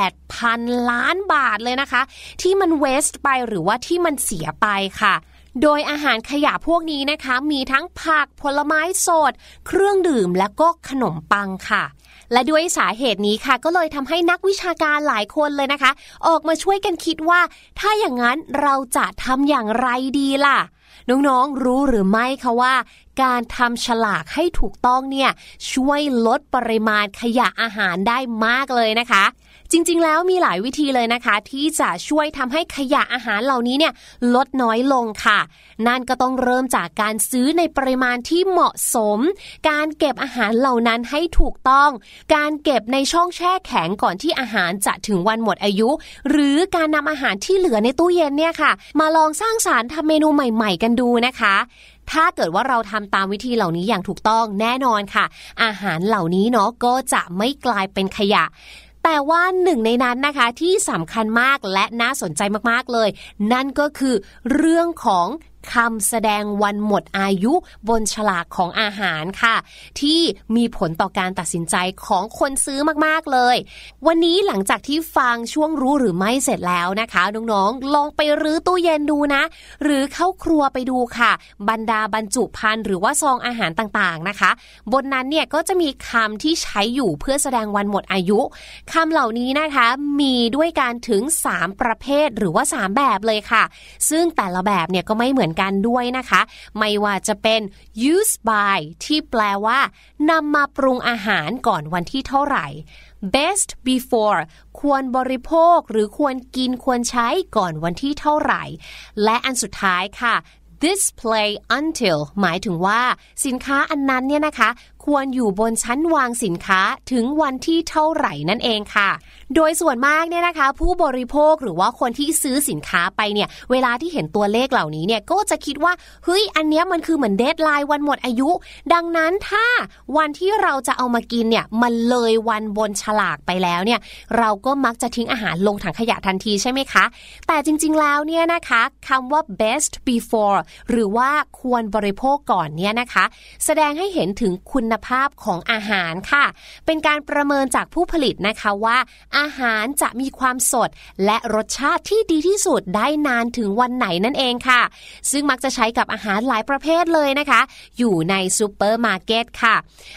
48,000 ล้านบาทเลยนะคะ ที่มันเวสต์ไปหรือว่าที่มันเสียไปค่ะ โดยอาหารขยะพวกนี้นะคะ มีทั้งผักผลไม้สด เครื่องดื่มและก็ขนมปังค่ะ และด้วยสาเหตุนี้ค่ะ ก็เลยทำให้นักวิชาการหลายคนเลยนะคะ ออกมาช่วยกันคิดว่า ถ้าอย่างนั้นเราจะทำอย่างไรดีล่ะน้องๆ รู้หรือไม่คะว่า การทำฉลากให้ถูกต้องเนี่ยช่วยลดปริมาณขยะอาหารได้มากเลยนะคะ จริง ๆ แล้วมีหลายวิธีเลยนะคะ ที่จะช่วยทำให้ขยะอาหารเหล่านี้เนี่ยลดน้อยลงค่ะ นั่นก็ต้องเริ่มจากการซื้อในปริมาณที่เหมาะสม การเก็บอาหารเหล่านั้นให้ถูกต้อง การเก็บในช่องแช่แข็งก่อนที่อาหารจะถึงวันหมดอายุ หรือการนำอาหารที่เหลือในตู้เย็นเนี่ยค่ะ มาลองสร้างสารรค์ทำเมนูใหม่ๆ กันดูนะคะถ้าเกิดว่าเราทำตามวิธีเหล่านี้อย่างถูกต้องแน่นอนค่ะ อาหารเหล่านี้เนาะก็จะไม่กลายเป็นขยะ แต่ว่าหนึ่งในนั้นนะคะที่สำคัญมากและน่าสนใจมากๆเลย นั่นก็คือเรื่องของ คำแสดงวันหมดอายุบนฉลากของอาหารค่ะ ที่มีผลต่อการตัดสินใจของคนซื้อมากๆเลย วันนี้หลังจากที่ฟังช่วงรู้หรือไม่เสร็จแล้วนะคะน้องๆลองไปรื้อตู้เย็นดูนะ หรือเข้าครัวไปดูค่ะ บรรดาบรรจุภัณฑ์หรือว่าซองอาหารต่างๆนะคะ บนนั้นเนี่ยก็จะมีคำที่ใช้อยู่เพื่อแสดงวันหมดอายุคำเหล่านี้นะคะมีด้วยการถึง 3 ประเภทหรือว่า 3 แบบเลยค่ะ ซึ่งแต่ละแบบเนี่ยก็ไม่เหมือนอนกันด้วยนะคะ ไม่ว่าจะเป็น use by ที่แปลว่านำมาปรุงอาหารก่อนวันที่เท่าไหร่ best before ควรบริโภคหรือควรกินควรใช้ก่อนวันที่เท่าไหร่ และอันสุดท้ายค่ะ display until หมายถึงว่าสินค้าอันนั้นเนี่ยนะคะควรอยู่บนชั้นวางสินค้าถึงวันที่เท่าไหร่นั่นเองค่ะ โดยส่วนมากเนี่ยนะคะ ผู้บริโภคหรือว่าคนที่ซื้อสินค้าไปเนี่ย เวลาที่เห็นตัวเลขเหล่านี้เนี่ยก็จะคิดว่าเฮ้ยอันเนี้ยมันคือเหมือนเดทไลน์วันหมดอายุ ดังนั้นถ้าวันที่เราจะเอามากินเนี่ยมันเลยวันบนฉลากไปแล้วเนี่ย เราก็มักจะทิ้งอาหารลงถังขยะทันทีใช่ไหมคะ แต่จริงๆแล้วเนี่ยนะคะคำว่า best before หรือว่าควรบริโภคก่อนเนี่ยนะคะ แสดงให้เห็นถึงคุณภาพของอาหารค่ะ เป็นการประเมินจากผู้ผลิตนะคะว่า อาหารจะมีความสด และรสชาติที่ดีที่สุดได้นานถึงวันไหนนั่นเองค่ะ ซึ่งมักจะใช้กับอาหารหลายประเภทเลยนะคะ อยู่ในซูเปอร์มาร์เก็ตค่ะ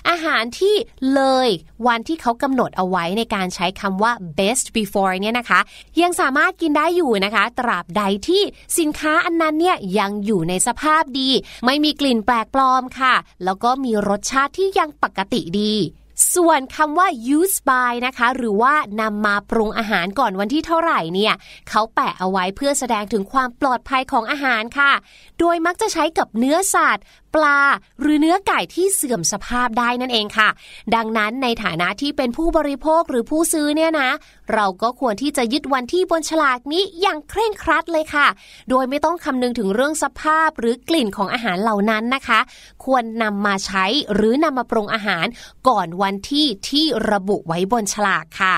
อาหารที่เลยวันที่เขากำหนดเอาไว้ในการใช้คำว่า best before เนี่ยนะคะ ยังสามารถกินได้อยู่นะคะ ตราบใดที่สินค้าอันนั้นเนี่ยยังอยู่ในสภาพดี ไม่มีกลิ่นแปลกปลอมค่ะ แล้วก็มีรสชาติที่ยังปกติดี ส่วนคำว่า use by นะคะ หรือว่านำมาปรุงอาหารก่อนวันที่เท่าไหร่เนี่ยเขาแปะเอาไว้เพื่อแสดงถึงความปลอดภัยของอาหารค่ะ โดยมักจะใช้กับเนื้อสัตว์ ปลา หรือเนื้อไก่ที่เสื่อมสภาพได้นั่นเองค่ะ ดังนั้นในฐานะที่เป็นผู้บริโภคหรือผู้ซื้อเนี่ยนะ เราก็ควรที่จะยึดวันที่บนฉลากนี้อย่างเคร่งครัดเลยค่ะ โดยไม่ต้องคำนึงถึงเรื่องสภาพหรือกลิ่นของอาหารเหล่านั้นนะคะ ควรนำมาใช้หรือนำมาปรุงอาหารก่อนวันที่ที่ระบุไว้บนฉลากค่ะ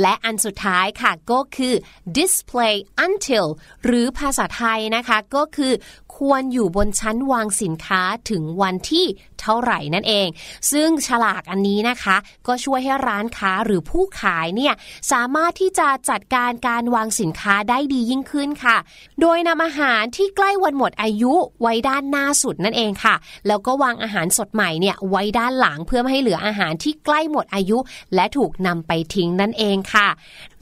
และอันสุดท้ายค่ะก็คือ display until หรือภาษาไทยนะคะก็คือ ควรอยู่บนชั้นวางสินค้าถึงวันที่ เท่าไหร่นั่นเอง ซึ่งฉลากอันนี้นะคะ ก็ช่วยให้ร้านค้าหรือผู้ขายเนี่ยสามารถที่จะจัดการการวางสินค้าได้ดียิ่งขึ้นค่ะ โดยนำอาหารที่ใกล้วันหมดอายุไว้ด้านหน้าสุดนั่นเองค่ะ แล้วก็วางอาหารสดใหม่เนี่ยไว้ด้านหลังเพื่อไม่ให้เหลืออาหารที่ใกล้หมดอายุ และถูกนำไปทิ้งนั่นเองค่ะ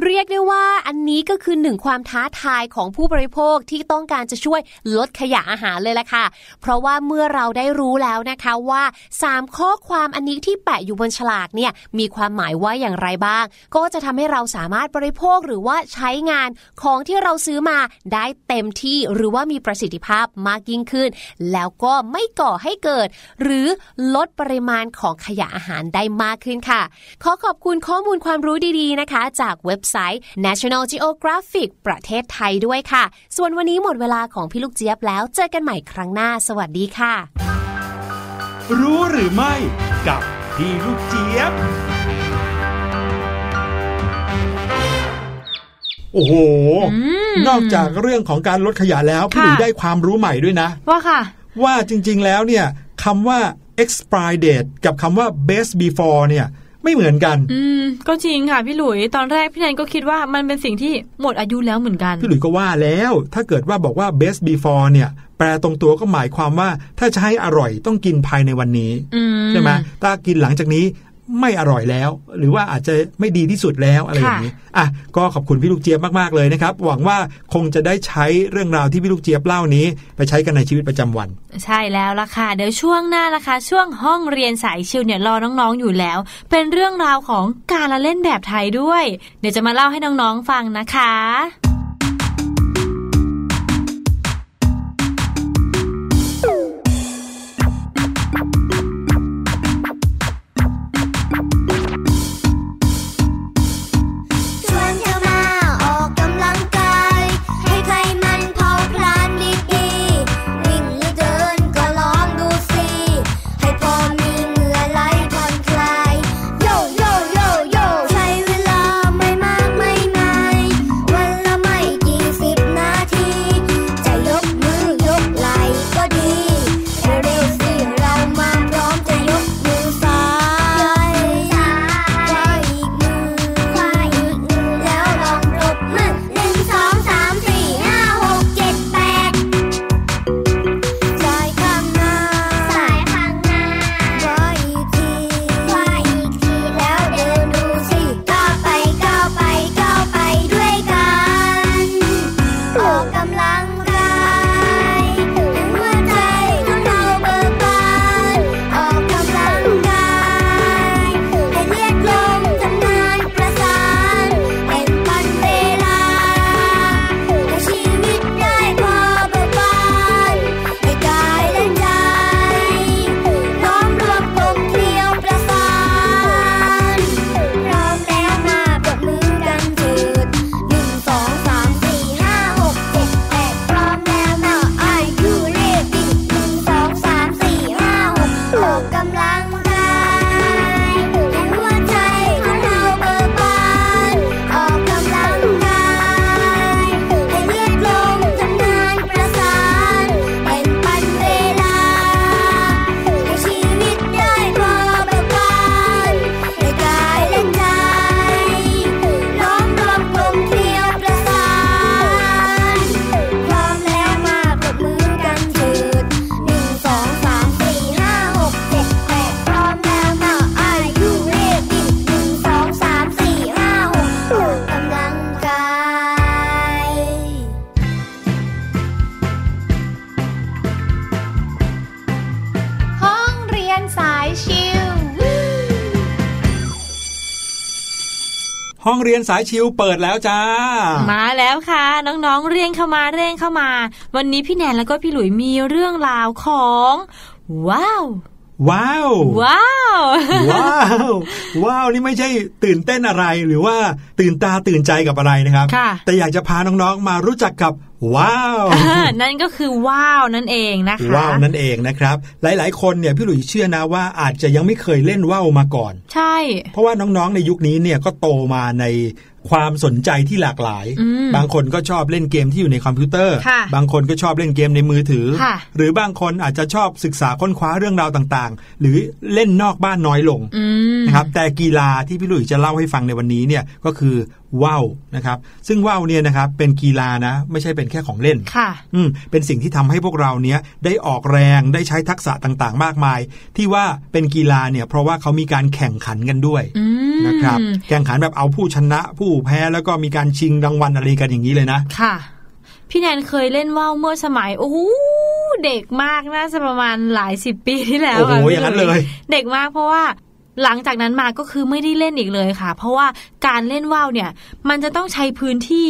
เรียกได้ว่าอันนี้ก็คือหนึ่งความท้าทายของผู้บริโภคที่ต้องการจะช่วยลดขยะอาหารเลยละค่ะ เพราะว่าเมื่อเราได้รู้แล้วนะคะว่า 3 ข้อความอันนี้ที่แปะอยู่บนฉลากเนี่ยมีความหมายว่าอย่างไรบ้าง ก็จะทำให้เราสามารถบริโภคหรือว่าใช้งานของที่เราซื้อมาได้เต็มที่หรือว่ามีประสิทธิภาพมากยิ่งขึ้น แล้วก็ไม่ก่อให้เกิด หรือลดปริมาณของขยะอาหารได้มากขึ้นค่ะ ขอขอบคุณข้อมูลความรู้ดีๆนะคะ จากเว็บไซต์ National Geographic ประเทศไทยด้วยค่ะ ส่วนวันนี้หมดเวลาของพี่ลูกเจี๊ยบแล้ว เจอกันใหม่ครั้งหน้า สวัสดีค่ะ รู้หรือไม่กับพี่ลูกเจี๊ยบ โอ้โห นอกจากเรื่องของการลดขยะแล้ว พี่หลุยได้ความรู้ใหม่ด้วยนะ ว่าค่ะ ว่าจริงๆแล้วเนี่ยคำว่า expire date กับคำว่า best before เนี่ย ไม่เหมือนกัน อืมก็จริงค่ะพี่หลุยตอนแรกพี่แนนก็คิดว่ามันเป็นสิ่งที่หมดอายุแล้วเหมือนกัน พี่หลุยก็ว่าแล้ว ถ้าเกิดว่าบอกว่า best before เนี่ย แปลตรงตัวก็หมายความว่าถ้าจะให้อร่อยต้องกินภายในวันนี้ใช่ไหมถ้ากินหลังจากนี้ ไม่อร่อยแล้ว หรือว่าอาจจะไม่ดีที่สุดแล้วอะไรอย่างนี้อะก็ขอบคุณพี่ลูกเจี๊ยบมากๆเลยนะครับ หวังว่าคงจะได้ใช้เรื่องราวที่พี่ลูกเจี๊ยบเล่านี้ ไปใช้กันในชีวิตประจำวัน ใช่แล้วล่ะค่ะเดี๋ยวช่วงหน้านะคะช่วงห้องเรียนสายชิวเนี่ยรอน้องๆอยู่แล้ว เป็นเรื่องราวของการละเล่นแบบไทยด้วย เดี๋ยวจะมาเล่าให้น้องๆฟังนะคะ ยนสายชิวเปิดแล้วจ้า มาแล้วค่ะ น้องๆเรียนเข้ามาเรียนเข้ามา วันนี้พี่แนนแล้วก็พี่หลุยมีเรื่องราวของ ว้าวว้าว ว้าว ว้าว ว้าว นี่ไม่ใช่ตื่นเต้นอะไรหรือว่าตื่นตาตื่นใจกับอะไรนะครับ แต่อยากจะพาน้องๆมารู้จักกับ ว้าวนั่นก็คือว้าวนั่นเองนะคะว้าวนั่นเองนะครับ หลาย ๆ คนเนี่ยพี่หลุยเชื่อนะว่าอาจจะยังไม่เคยเล่นว้าวมาก่อน ใช่ เพราะว่าน้อง ๆ ในยุคนี้เนี่ยก็โตมาใน ความสนใจที่หลากหลาย บางคนก็ชอบเล่นเกมที่อยู่ในคอมพิวเตอร์ บางคนก็ชอบเล่นเกมในมือถือ หรือบางคนอาจจะชอบศึกษาค้นคว้าเรื่องราวต่างๆ หรือเล่นนอกบ้านน้อยลงนะครับแต่กีฬาที่พี่ลุยจะเล่าให้ฟังในวันนี้เนี่ยก็คือว่าวนะครับ ซึ่งว่าวเนี่ยนะครับเป็นกีฬานะ ไม่ใช่เป็นแค่ของเล่นค่ะอืมเป็นสิ่งที่ทำให้พวกเราเนี้ยได้ออกแรงได้ใช้ทักษะต่างๆ มากมาย ที่ว่าเป็นกีฬาเนี่ยเพราะว่าเขามีการแข่งขันกันด้วยนะครับ แข่งขันแบบเอาผู้ชนะผู้แพ้แล้วก็มีการชิงรางวัลอะไรกันอย่างนี้เลยนะ ค่ะ พี่แนนเคยเล่นว่าวเมื่อสมัย โอ้เด็กมากน่าจะประมาณหลายสิบปีที่แล้วโอ้โหอย่างนั้นเลย เด็กมากเพราะว่า หลังจากนั้นมาก็คือไม่ได้เล่นอีกเลยค่ะ เพราะว่าการเล่นว่าวเนี่ย มันจะต้องใช้พื้นที่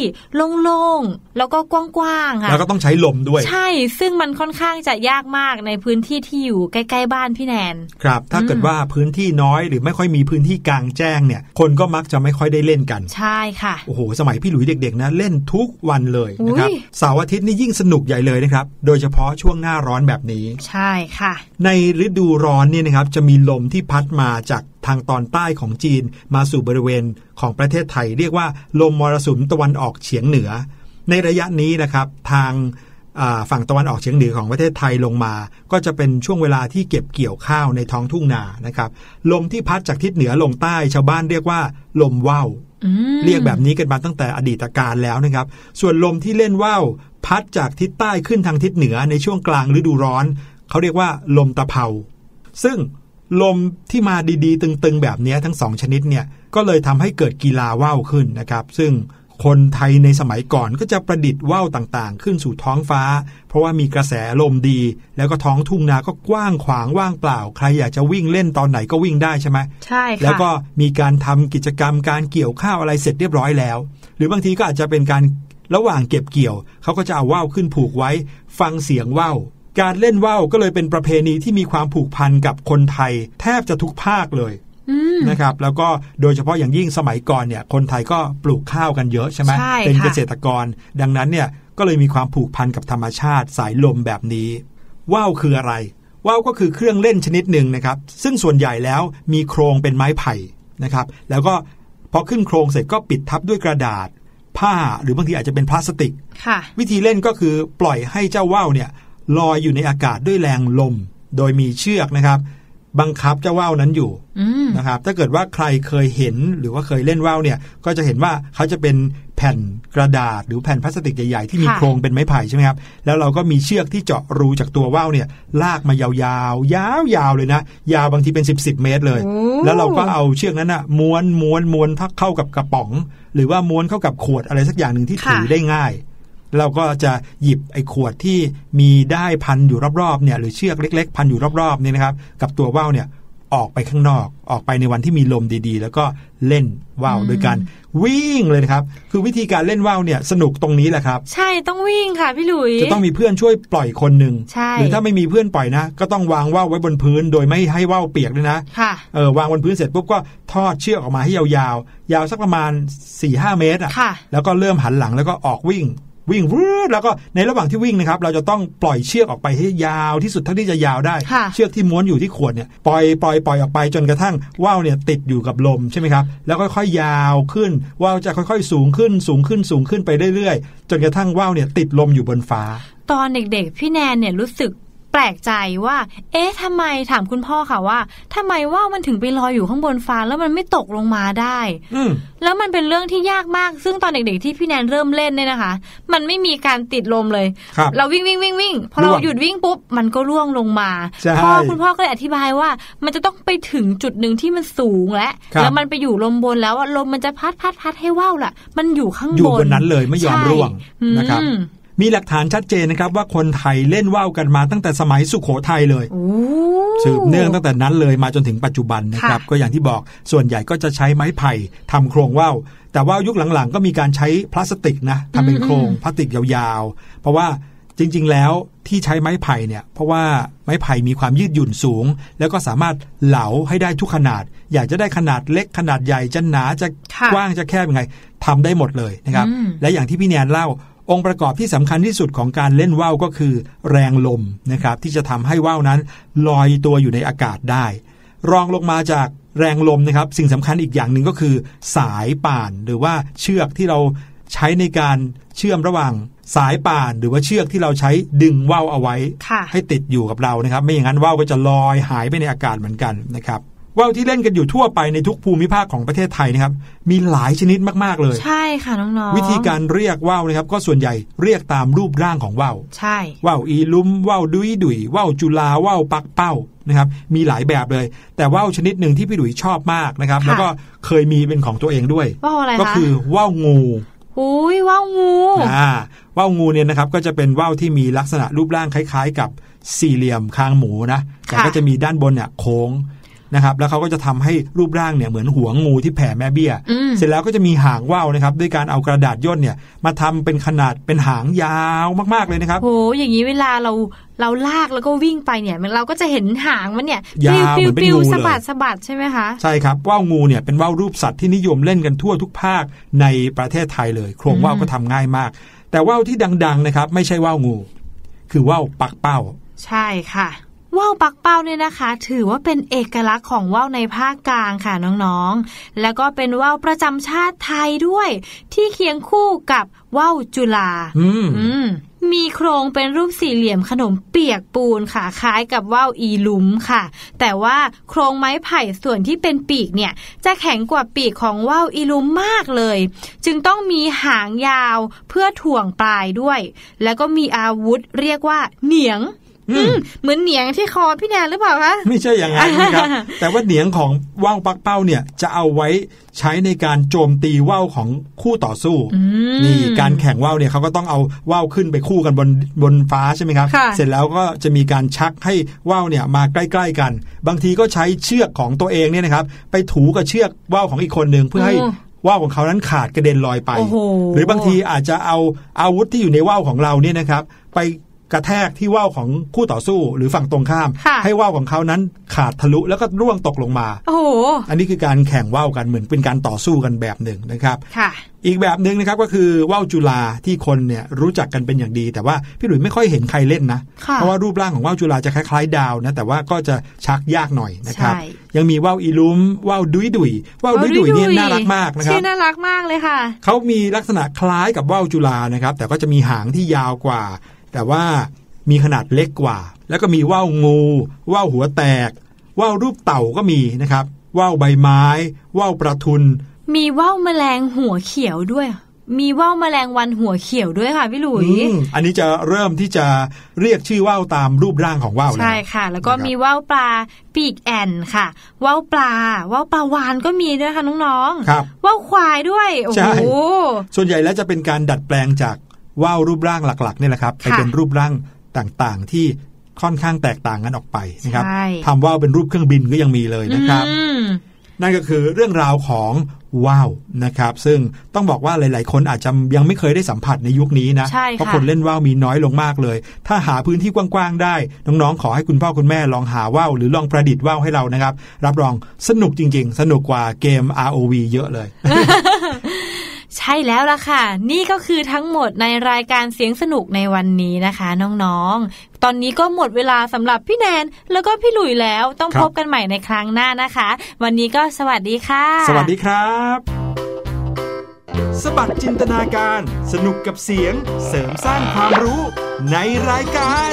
โล่งๆแล้วก็กว้างๆค่ะแล้วก็ต้องใช้ลมด้วย ใช่ ซึ่งมันค่อนข้างจะยากมากในพื้นที่ที่อยู่ใกล้ๆบ้านพี่แนน ครับ ถ้าเกิดว่าพื้นที่น้อยหรือไม่ค่อยมีพื้นที่กลางแจ้งเนี่ย คนก็มักจะไม่ค่อยได้เล่นกัน ใช่ค่ะ โอ้โห สมัยพี่หลุยเด็กๆนะเล่นทุกวันเลยนะครับ เสาร์อาทิตย์นี่ยิ่งสนุกใหญ่เลยนะครับ โดยเฉพาะช่วงหน้าร้อนแบบนี้ ใช่ค่ะ ในฤดูร้อนเนี่ยนะครับจะมีลมที่พัดมาจากทางตอนใต้ของจีนมาสู่บริเวณของประเทศไทย เรียกว่าลมมรสุมตะวันออกเฉียงเหนือ ในระยะนี้นะครับทางฝั่งตะวันออกเฉียงเหนือของประเทศไทยลงมา ก็จะเป็นช่วงเวลาที่เก็บเกี่ยวข้าวในท้องทุ่งนานะครับ ลมที่พัดจากทิศเหนือลงใต้ชาวบ้านเรียกว่า ลมว่าวเรียกแบบนี้กันมาตั้งแต่อดีตการแล้วนะครับ ส่วนลมที่เล่นว่าวพัดจากทิศใต้ขึ้นทางทิศเหนือในช่วงกลางฤดูร้อน เขาเรียกว่า ลมตะเภาซึ่ง ลมที่มาดีๆ ตึงๆ แบบนี้ทั้งสองชนิดเนี่ยก็เลยทำให้เกิดกีฬาว่าวขึ้นนะครับ ซึ่งคนไทยในสมัยก่อนก็จะประดิษฐ์ว่าวต่างๆ ขึ้นสู่ท้องฟ้า เพราะว่ามีกระแสลมดี แล้วก็ท้องทุ่งนาก็กว้างขวางว่างเปล่า ใครอยากจะวิ่งเล่นตอนไหนก็วิ่งได้ใช่ไหมใช่ค่ะแล้วก็มีการทำกิจกรรมการเกี่ยวข้าวอะไรเสร็จเรียบร้อยแล้ว หรือบางทีก็อาจจะเป็นการระหว่างเก็บเกี่ยวเขาก็จะเอาว่าวขึ้นผูกไว้ ฟังเสียงว่าว การเล่นว่าวก็เลยเป็นประเพณีที่มีความผูกพันกับคนไทย แทบจะทุกภาคเลยนะครับแล้วก็โดยเฉพาะอย่างยิ่งสมัยก่อนเนี่ยคนไทยก็ปลูกข้าวกันเยอะใช่ไหมเป็นเกษตรกร ดังนั้นเนี่ยก็เลยมีความผูกพันกับธรรมชาติสายลมแบบนี้ว่าวคืออะไรว่าวก็คือเครื่องเล่นชนิดหนึ่งนะครับ ซึ่งส่วนใหญ่แล้วมีโครงเป็นไม้ไผ่นะครับ แล้วก็พอขึ้นโครงเสร็จก็ปิดทับด้วยกระดาษ ผ้าหรือบางทีอาจจะเป็นพลาสติกวิธีเล่นก็คือปล่อยให้เจ้าว่าวเนี่ย ลอยอยู่ในอากาศด้วยแรงลม โดยมีเชือกนะครับ บังคับเจ้าว่าวนั้นอยู่นะครับ ถ้าเกิดว่าใครเคยเห็นหรือว่าเคยเล่นว่าวเนี่ย ก็จะเห็นว่าเขาจะเป็นแผ่นกระดาษหรือแผ่นพลาสติกใหญ่ๆที่มีโครงเป็นไม้ไผ่ใช่ไหมครับ แล้วเราก็มีเชือกที่เจาะรูจากตัวว่าวเนี่ย ลากมายาวๆ ยาวๆเลยนะ ยาวบางทีเป็น 10บสเมตรเลย แล้วเราก็เอาเชือกนั้นอะม้วนม้วนม้วนทักเข้ากับกระป๋อง หรือว่าม้วนเข้ากับขวดอะไรสักอย่างหนึ่งที่ถือได้ง่าย เราก็จะหยิบไอ้ขวดที่มีได้พันอยู่รอบๆเนี่ยหรือเชือกเล็ก ๆ พันอยู่รอบๆนี่นะครับ กับตัวว่าวเนี่ยออกไปข้างนอกออกไปในวันที่มีลมดีๆ แล้วก็เล่นว่าวโดยการวิ่งเลยนะครับ คือวิธีการเล่นว่าวเนี่ยสนุกตรงนี้แหละครับ ใช่ต้องวิ่งค่ะพี่หลุยจะต้องมีเพื่อนช่วยปล่อยคนหนึ่งหรือถ้าไม่มีเพื่อนปล่อยนะ ก็ต้องวางว่าวไว้บนพื้น โดยไม่ให้ว่าวเปียกด้วยนะค่ะเออวางบนพื้นเสร็จปุ๊บก็ทอดเชือกออกมาให้ยาวๆยาวสักประมาณ4ี่ห้าเมตรอะแล้วก็เริ่มหันหลังแล้วก็ออกวิ่ง วิ่งวืดแล้วก็ในระหว่างที่วิ่งนะครับ เราจะต้องปล่อยเชือกออกไปให้ยาวที่สุดเท่าที่จะยาวได้ เชือกที่ม้วนอยู่ที่ขวดเนี่ยปล่อยปล่อยปล่อยออกไปจนกระทั่งว่าวเนี่ยติดอยู่กับลมใช่ไหมครับแล้วค่อยๆยาวขึ้นว่าวจะค่อยๆ สูงขึ้นสูงขึ้นสูงขึ้นไปเรื่อยๆ จนกระทั่งว่าวเนี่ยติดลมอยู่บนฟ้าตอนเด็กๆ พี่แนนเนี่ยรู้สึก แปลกใจว่า เอ๊ะทำไมถามคุณพ่อค่ะว่าทำไมว่ามันถึงไปลอยอยู่ข้างบนฟ้าแล้วมันไม่ตกลงมาได้ อืแล้วมันเป็นเรื่องที่ยากมาก ซึ่งตอนเด็กๆที่พี่แนนเริ่มเล่นเนี่ยนะคะ มันไม่มีการติดลมเลย เราวิ่งวิ่งวิ่งวิ่งพอเราหยุดวิ่งปุ๊บมันก็ร่วงลงมาพ่อคุณพ่อก็เลยอธิบายว่า มันจะต้องไปถึงจุดหนึ่งที่มันสูงและแล้วมันไปอยู่ลมบนแล้วลมมันจะพัดพัดพัดให้ว่าวล่ะ มันอยู่ข้างบนอยู่บนนั้นเลยไม่ยอมร่วงนะครับ มีหลักฐานชัดเจนนะครับว่าคนไทยเล่นว่าวกันมาตั้งแต่สมัยสุขโขทัยเลยสืบเนื่องตั้งแต่นั้นเลยมาจนถึงปัจจุบันนะครับ ก็อย่างที่บอกส่วนใหญ่ก็จะใช้ไม้ไผ่ทำโครงว่าวแต่ว่ายุคหลังๆ ก็มีการใช้พลาสติกนะทำเป็นโครงพลาสติกยาวๆ เพราะว่าจริง ๆ แล้วที่ใช้ไม้ไผ่เนี่ย เพราะว่าไม้ไผ่มีความยืดหยุ่นสูง แล้วก็สามารถเหลาให้ได้ทุกขนาด อยากจะได้ขนาดเล็กขนาดใหญ่จะหนาจะกว้างจะแคบยังไงทำได้หมดเลยนะครับ และอย่างที่พี่แนนเล่า องค์ประกอบที่สำคัญที่สุดของการเล่นว่าวก็คือ แรงลมนะครับที่จะทำให้ว่าวนั้นลอยตัวอยู่ในอากาศได้ รองลงมาจากแรงลมนะครับสิ่งสำคัญอีกอย่างหนึ่งก็คือ สายป่านหรือว่าเชือกที่เราใช้ในการเชื่อมระหว่างสายป่านหรือว่าเชือกที่เราใช้ดึงว่าวเอาไว้ ให้ติดอยู่กับเรานะครับ ไม่อย่างนั้นว่าวก็จะลอยหายไปในอากาศเหมือนกันนะครับ ว่าวที่เล่นกันอยู่ทั่วไปในทุกภูมิภาคของประเทศไทยนะครับ มีหลายชนิดมากๆเลย ใช่ค่ะน้องๆวิธีการเรียกว่าวนะครับก็ส่วนใหญ่เรียกตามรูปร่างของว่าวใช่ว่าวอีลุมว่าวดุยดุยว่าวจุลาว่าวปักเป้านะครับมีหลายแบบเลย แต่ว่าวชนิดหนึ่งที่พี่ดุยชอบมากนะครับ แล้วก็เคยมีเป็นของตัวเองด้วยว่าวอะไรก็คือว่าวงูอุ้ยว่าวงูอ่าว่าวงูเนี่ยนะครับก็จะเป็นว่าวที่มีลักษณะรูปร่างคล้าย ๆ กับสี่เหลี่ยมคางหมูนะแต่ก็จะมีด้านบนเนี่ยโค้ง นะครับแล้วเขาก็จะทำให้รูปร่างเนี่ยเหมือนหัวงูที่แผ่แม่เบี้ย เสร็จแล้วก็จะมีหางว่าวนะครับด้วยการเอากระดาษย่นเนี่ยมาทำเป็นขนาดเป็นหางยาวมากๆเลยนะครับโอ้อย่างนี้เวลาเราเราลากแล้วก็วิ่งไปเนี่ยเราก็จะเห็นหางมันเนี่ยยาวเหมือนเป็นงูเลยสะบัดสะบัดใช่ไหมคะใช่ครับว่าวงูเนี่ยเป็นว่าวรูปสัตว์ที่นิยมเล่นกันทั่วทุกภาคในประเทศไทยเลย โครงว่าวก็ทำง่ายมาก แต่ว่าวที่ดังๆนะครับไม่ใช่ว่าวงู คือว่าวปักเป้า ใช่ค่ะ ว่าวปักเป้าเนี่ยนะคะ ถือว่าเป็นเอกลักษณ์ของว่าวในภาคกลางค่ะน้องๆ แล้วก็เป็นว่าวประจำชาติไทยด้วย ที่เคียงคู่กับว่าวจุฬาอืมมีโครงเป็นรูปสี่เหลี่ยมขนมเปียกปูนค่ะคล้ายกับว่าวอีลุมค่ะ แต่ว่าโครงไม้ไผ่ส่วนที่เป็นปีกเนี่ย จะแข็งกว่าปีกของว่าวอีลุมมากเลย จึงต้องมีหางยาวเพื่อถ่วงปลายด้วย แล้วก็มีอาวุธเรียกว่าเหนียง เหมือนเหนียงที่คอพี่แนนหรือเปล่าคะไม่ใช่อย่างนั้นนะครับ แต่ว่าเหนียงของว่าวปักเป้าเนี่ยจะเอาไว้ใช้ในการโจมตีว่าวของคู่ต่อสู้นี่การแข่งว่าวเนี่ยเขาก็ต้องเอาว่าวขึ้นไปคู่กันบนบนฟ้าใช่ไหมครับเสร็จแล้วก็จะมีการชักให้ว่าวเนี่ยมาใกล้ๆกัน บางทีก็ใช้เชือกของตัวเองเนี่ยนะครับ ไปถูกับเชือกว่าวของอีกคนหนึ่งเพื่อให้ว่าวของเขานั้นขาดกระเด็นลอยไป หรือบางทีอาจจะเอาอาวุธที่อยู่ในว่าวของเราเนี่ยนะครับ ไป กระแทกที่ว่าวของคู่ต่อสู้หรือฝั่งตรงข้าม ให้ว่าวของเขานั้นขาดทะลุแล้วก็ร่วงตกลงมา โอ้อันนี้คือการแข่งว่าวกันเหมือนเป็นการต่อสู้กันแบบหนึ่งนะครับค่ะ อีกแบบหนึ่งนะครับก็คือว่าวจุฬาที่คนเนี่ยรู้จักกันเป็นอย่างดี แต่ว่าพี่หลุยไม่ค่อยเห็นใครเล่นนะเพราะว่ารูปร่างของว่าวจุฬาจะคล้ายๆดาวนะแต่ว่าก็จะชักยากหน่อยนะครับ ยังมีว่าวอีลุมว่าวดุยดุยว่าวดุยดุยเนี่ยน่ารักมากนะครับชื่อน่ารักมากเลยค่ะเขามีลักษณะคล้ายกับว่าวจุฬานะครับแต่ก็จะมีหางที่ยาวกว่า แต่ว่ามีขนาดเล็กกว่า แล้วก็มีว่าวงู ว่าวหัวแตก ว่าวรูปเต่าก็มีนะครับ ว่าวใบไม้ ว่าวประทุน มีว่าวแมลงหัวเขียวด้วย มีว่าวแมลงวันหัวเขียวด้วยค่ะพี่หลุยอันนี้จะเริ่มที่จะเรียกชื่อว่าวตามรูปร่างของว่าวใช่ค่ะ แล้วก็มีว่าวปลาปีกแอนค่ะว่าวปลาว่าวปลาวานก็มีด้วยค่ะน้องๆครับว่าวควายด้วยโอ้โหส่วนใหญ่แล้วจะเป็นการดัดแปลงจาก ว่าวรูปร่างหลักๆนี่แหละครับไปเป็นรูปร่างต่างๆที่ค่อนข้างแตกต่างกันออกไปนะครับทำว่าวเป็นรูปเครื่องบินก็ยังมีเลยนะครับ นั่นก็คือเรื่องราวของว่าวนะครับ ซึ่งต้องบอกว่าหลาย ๆ คนอาจจะยังไม่เคยได้สัมผัสในยุคนี้นะเพราะคนเล่นว่าวมีน้อยลงมากเลย ถ้าหาพื้นที่กว้าง ๆ ได้ น้อง ๆ ขอให้คุณพ่อคุณแม่ลองหาว่าวหรือลองประดิษฐ์ว่าวให้เรานะครับ รับรองสนุกจริง ๆ สนุกกว่าเกม ROV เยอะเลย ใช่แล้วล่ะค่ะ นี่ก็คือทั้งหมดในรายการเสียงสนุกในวันนี้นะคะ น้องๆ ตอนนี้ก็หมดเวลาสำหรับพี่แนนแล้วก็พี่หลุยแล้วต้องพบกันใหม่ในครั้งหน้านะคะ วันนี้ก็สวัสดีค่ะ สวัสดีครับ สบัดจินตนาการ สนุกกับเสียง เสริมสร้างความรู้ในรายการ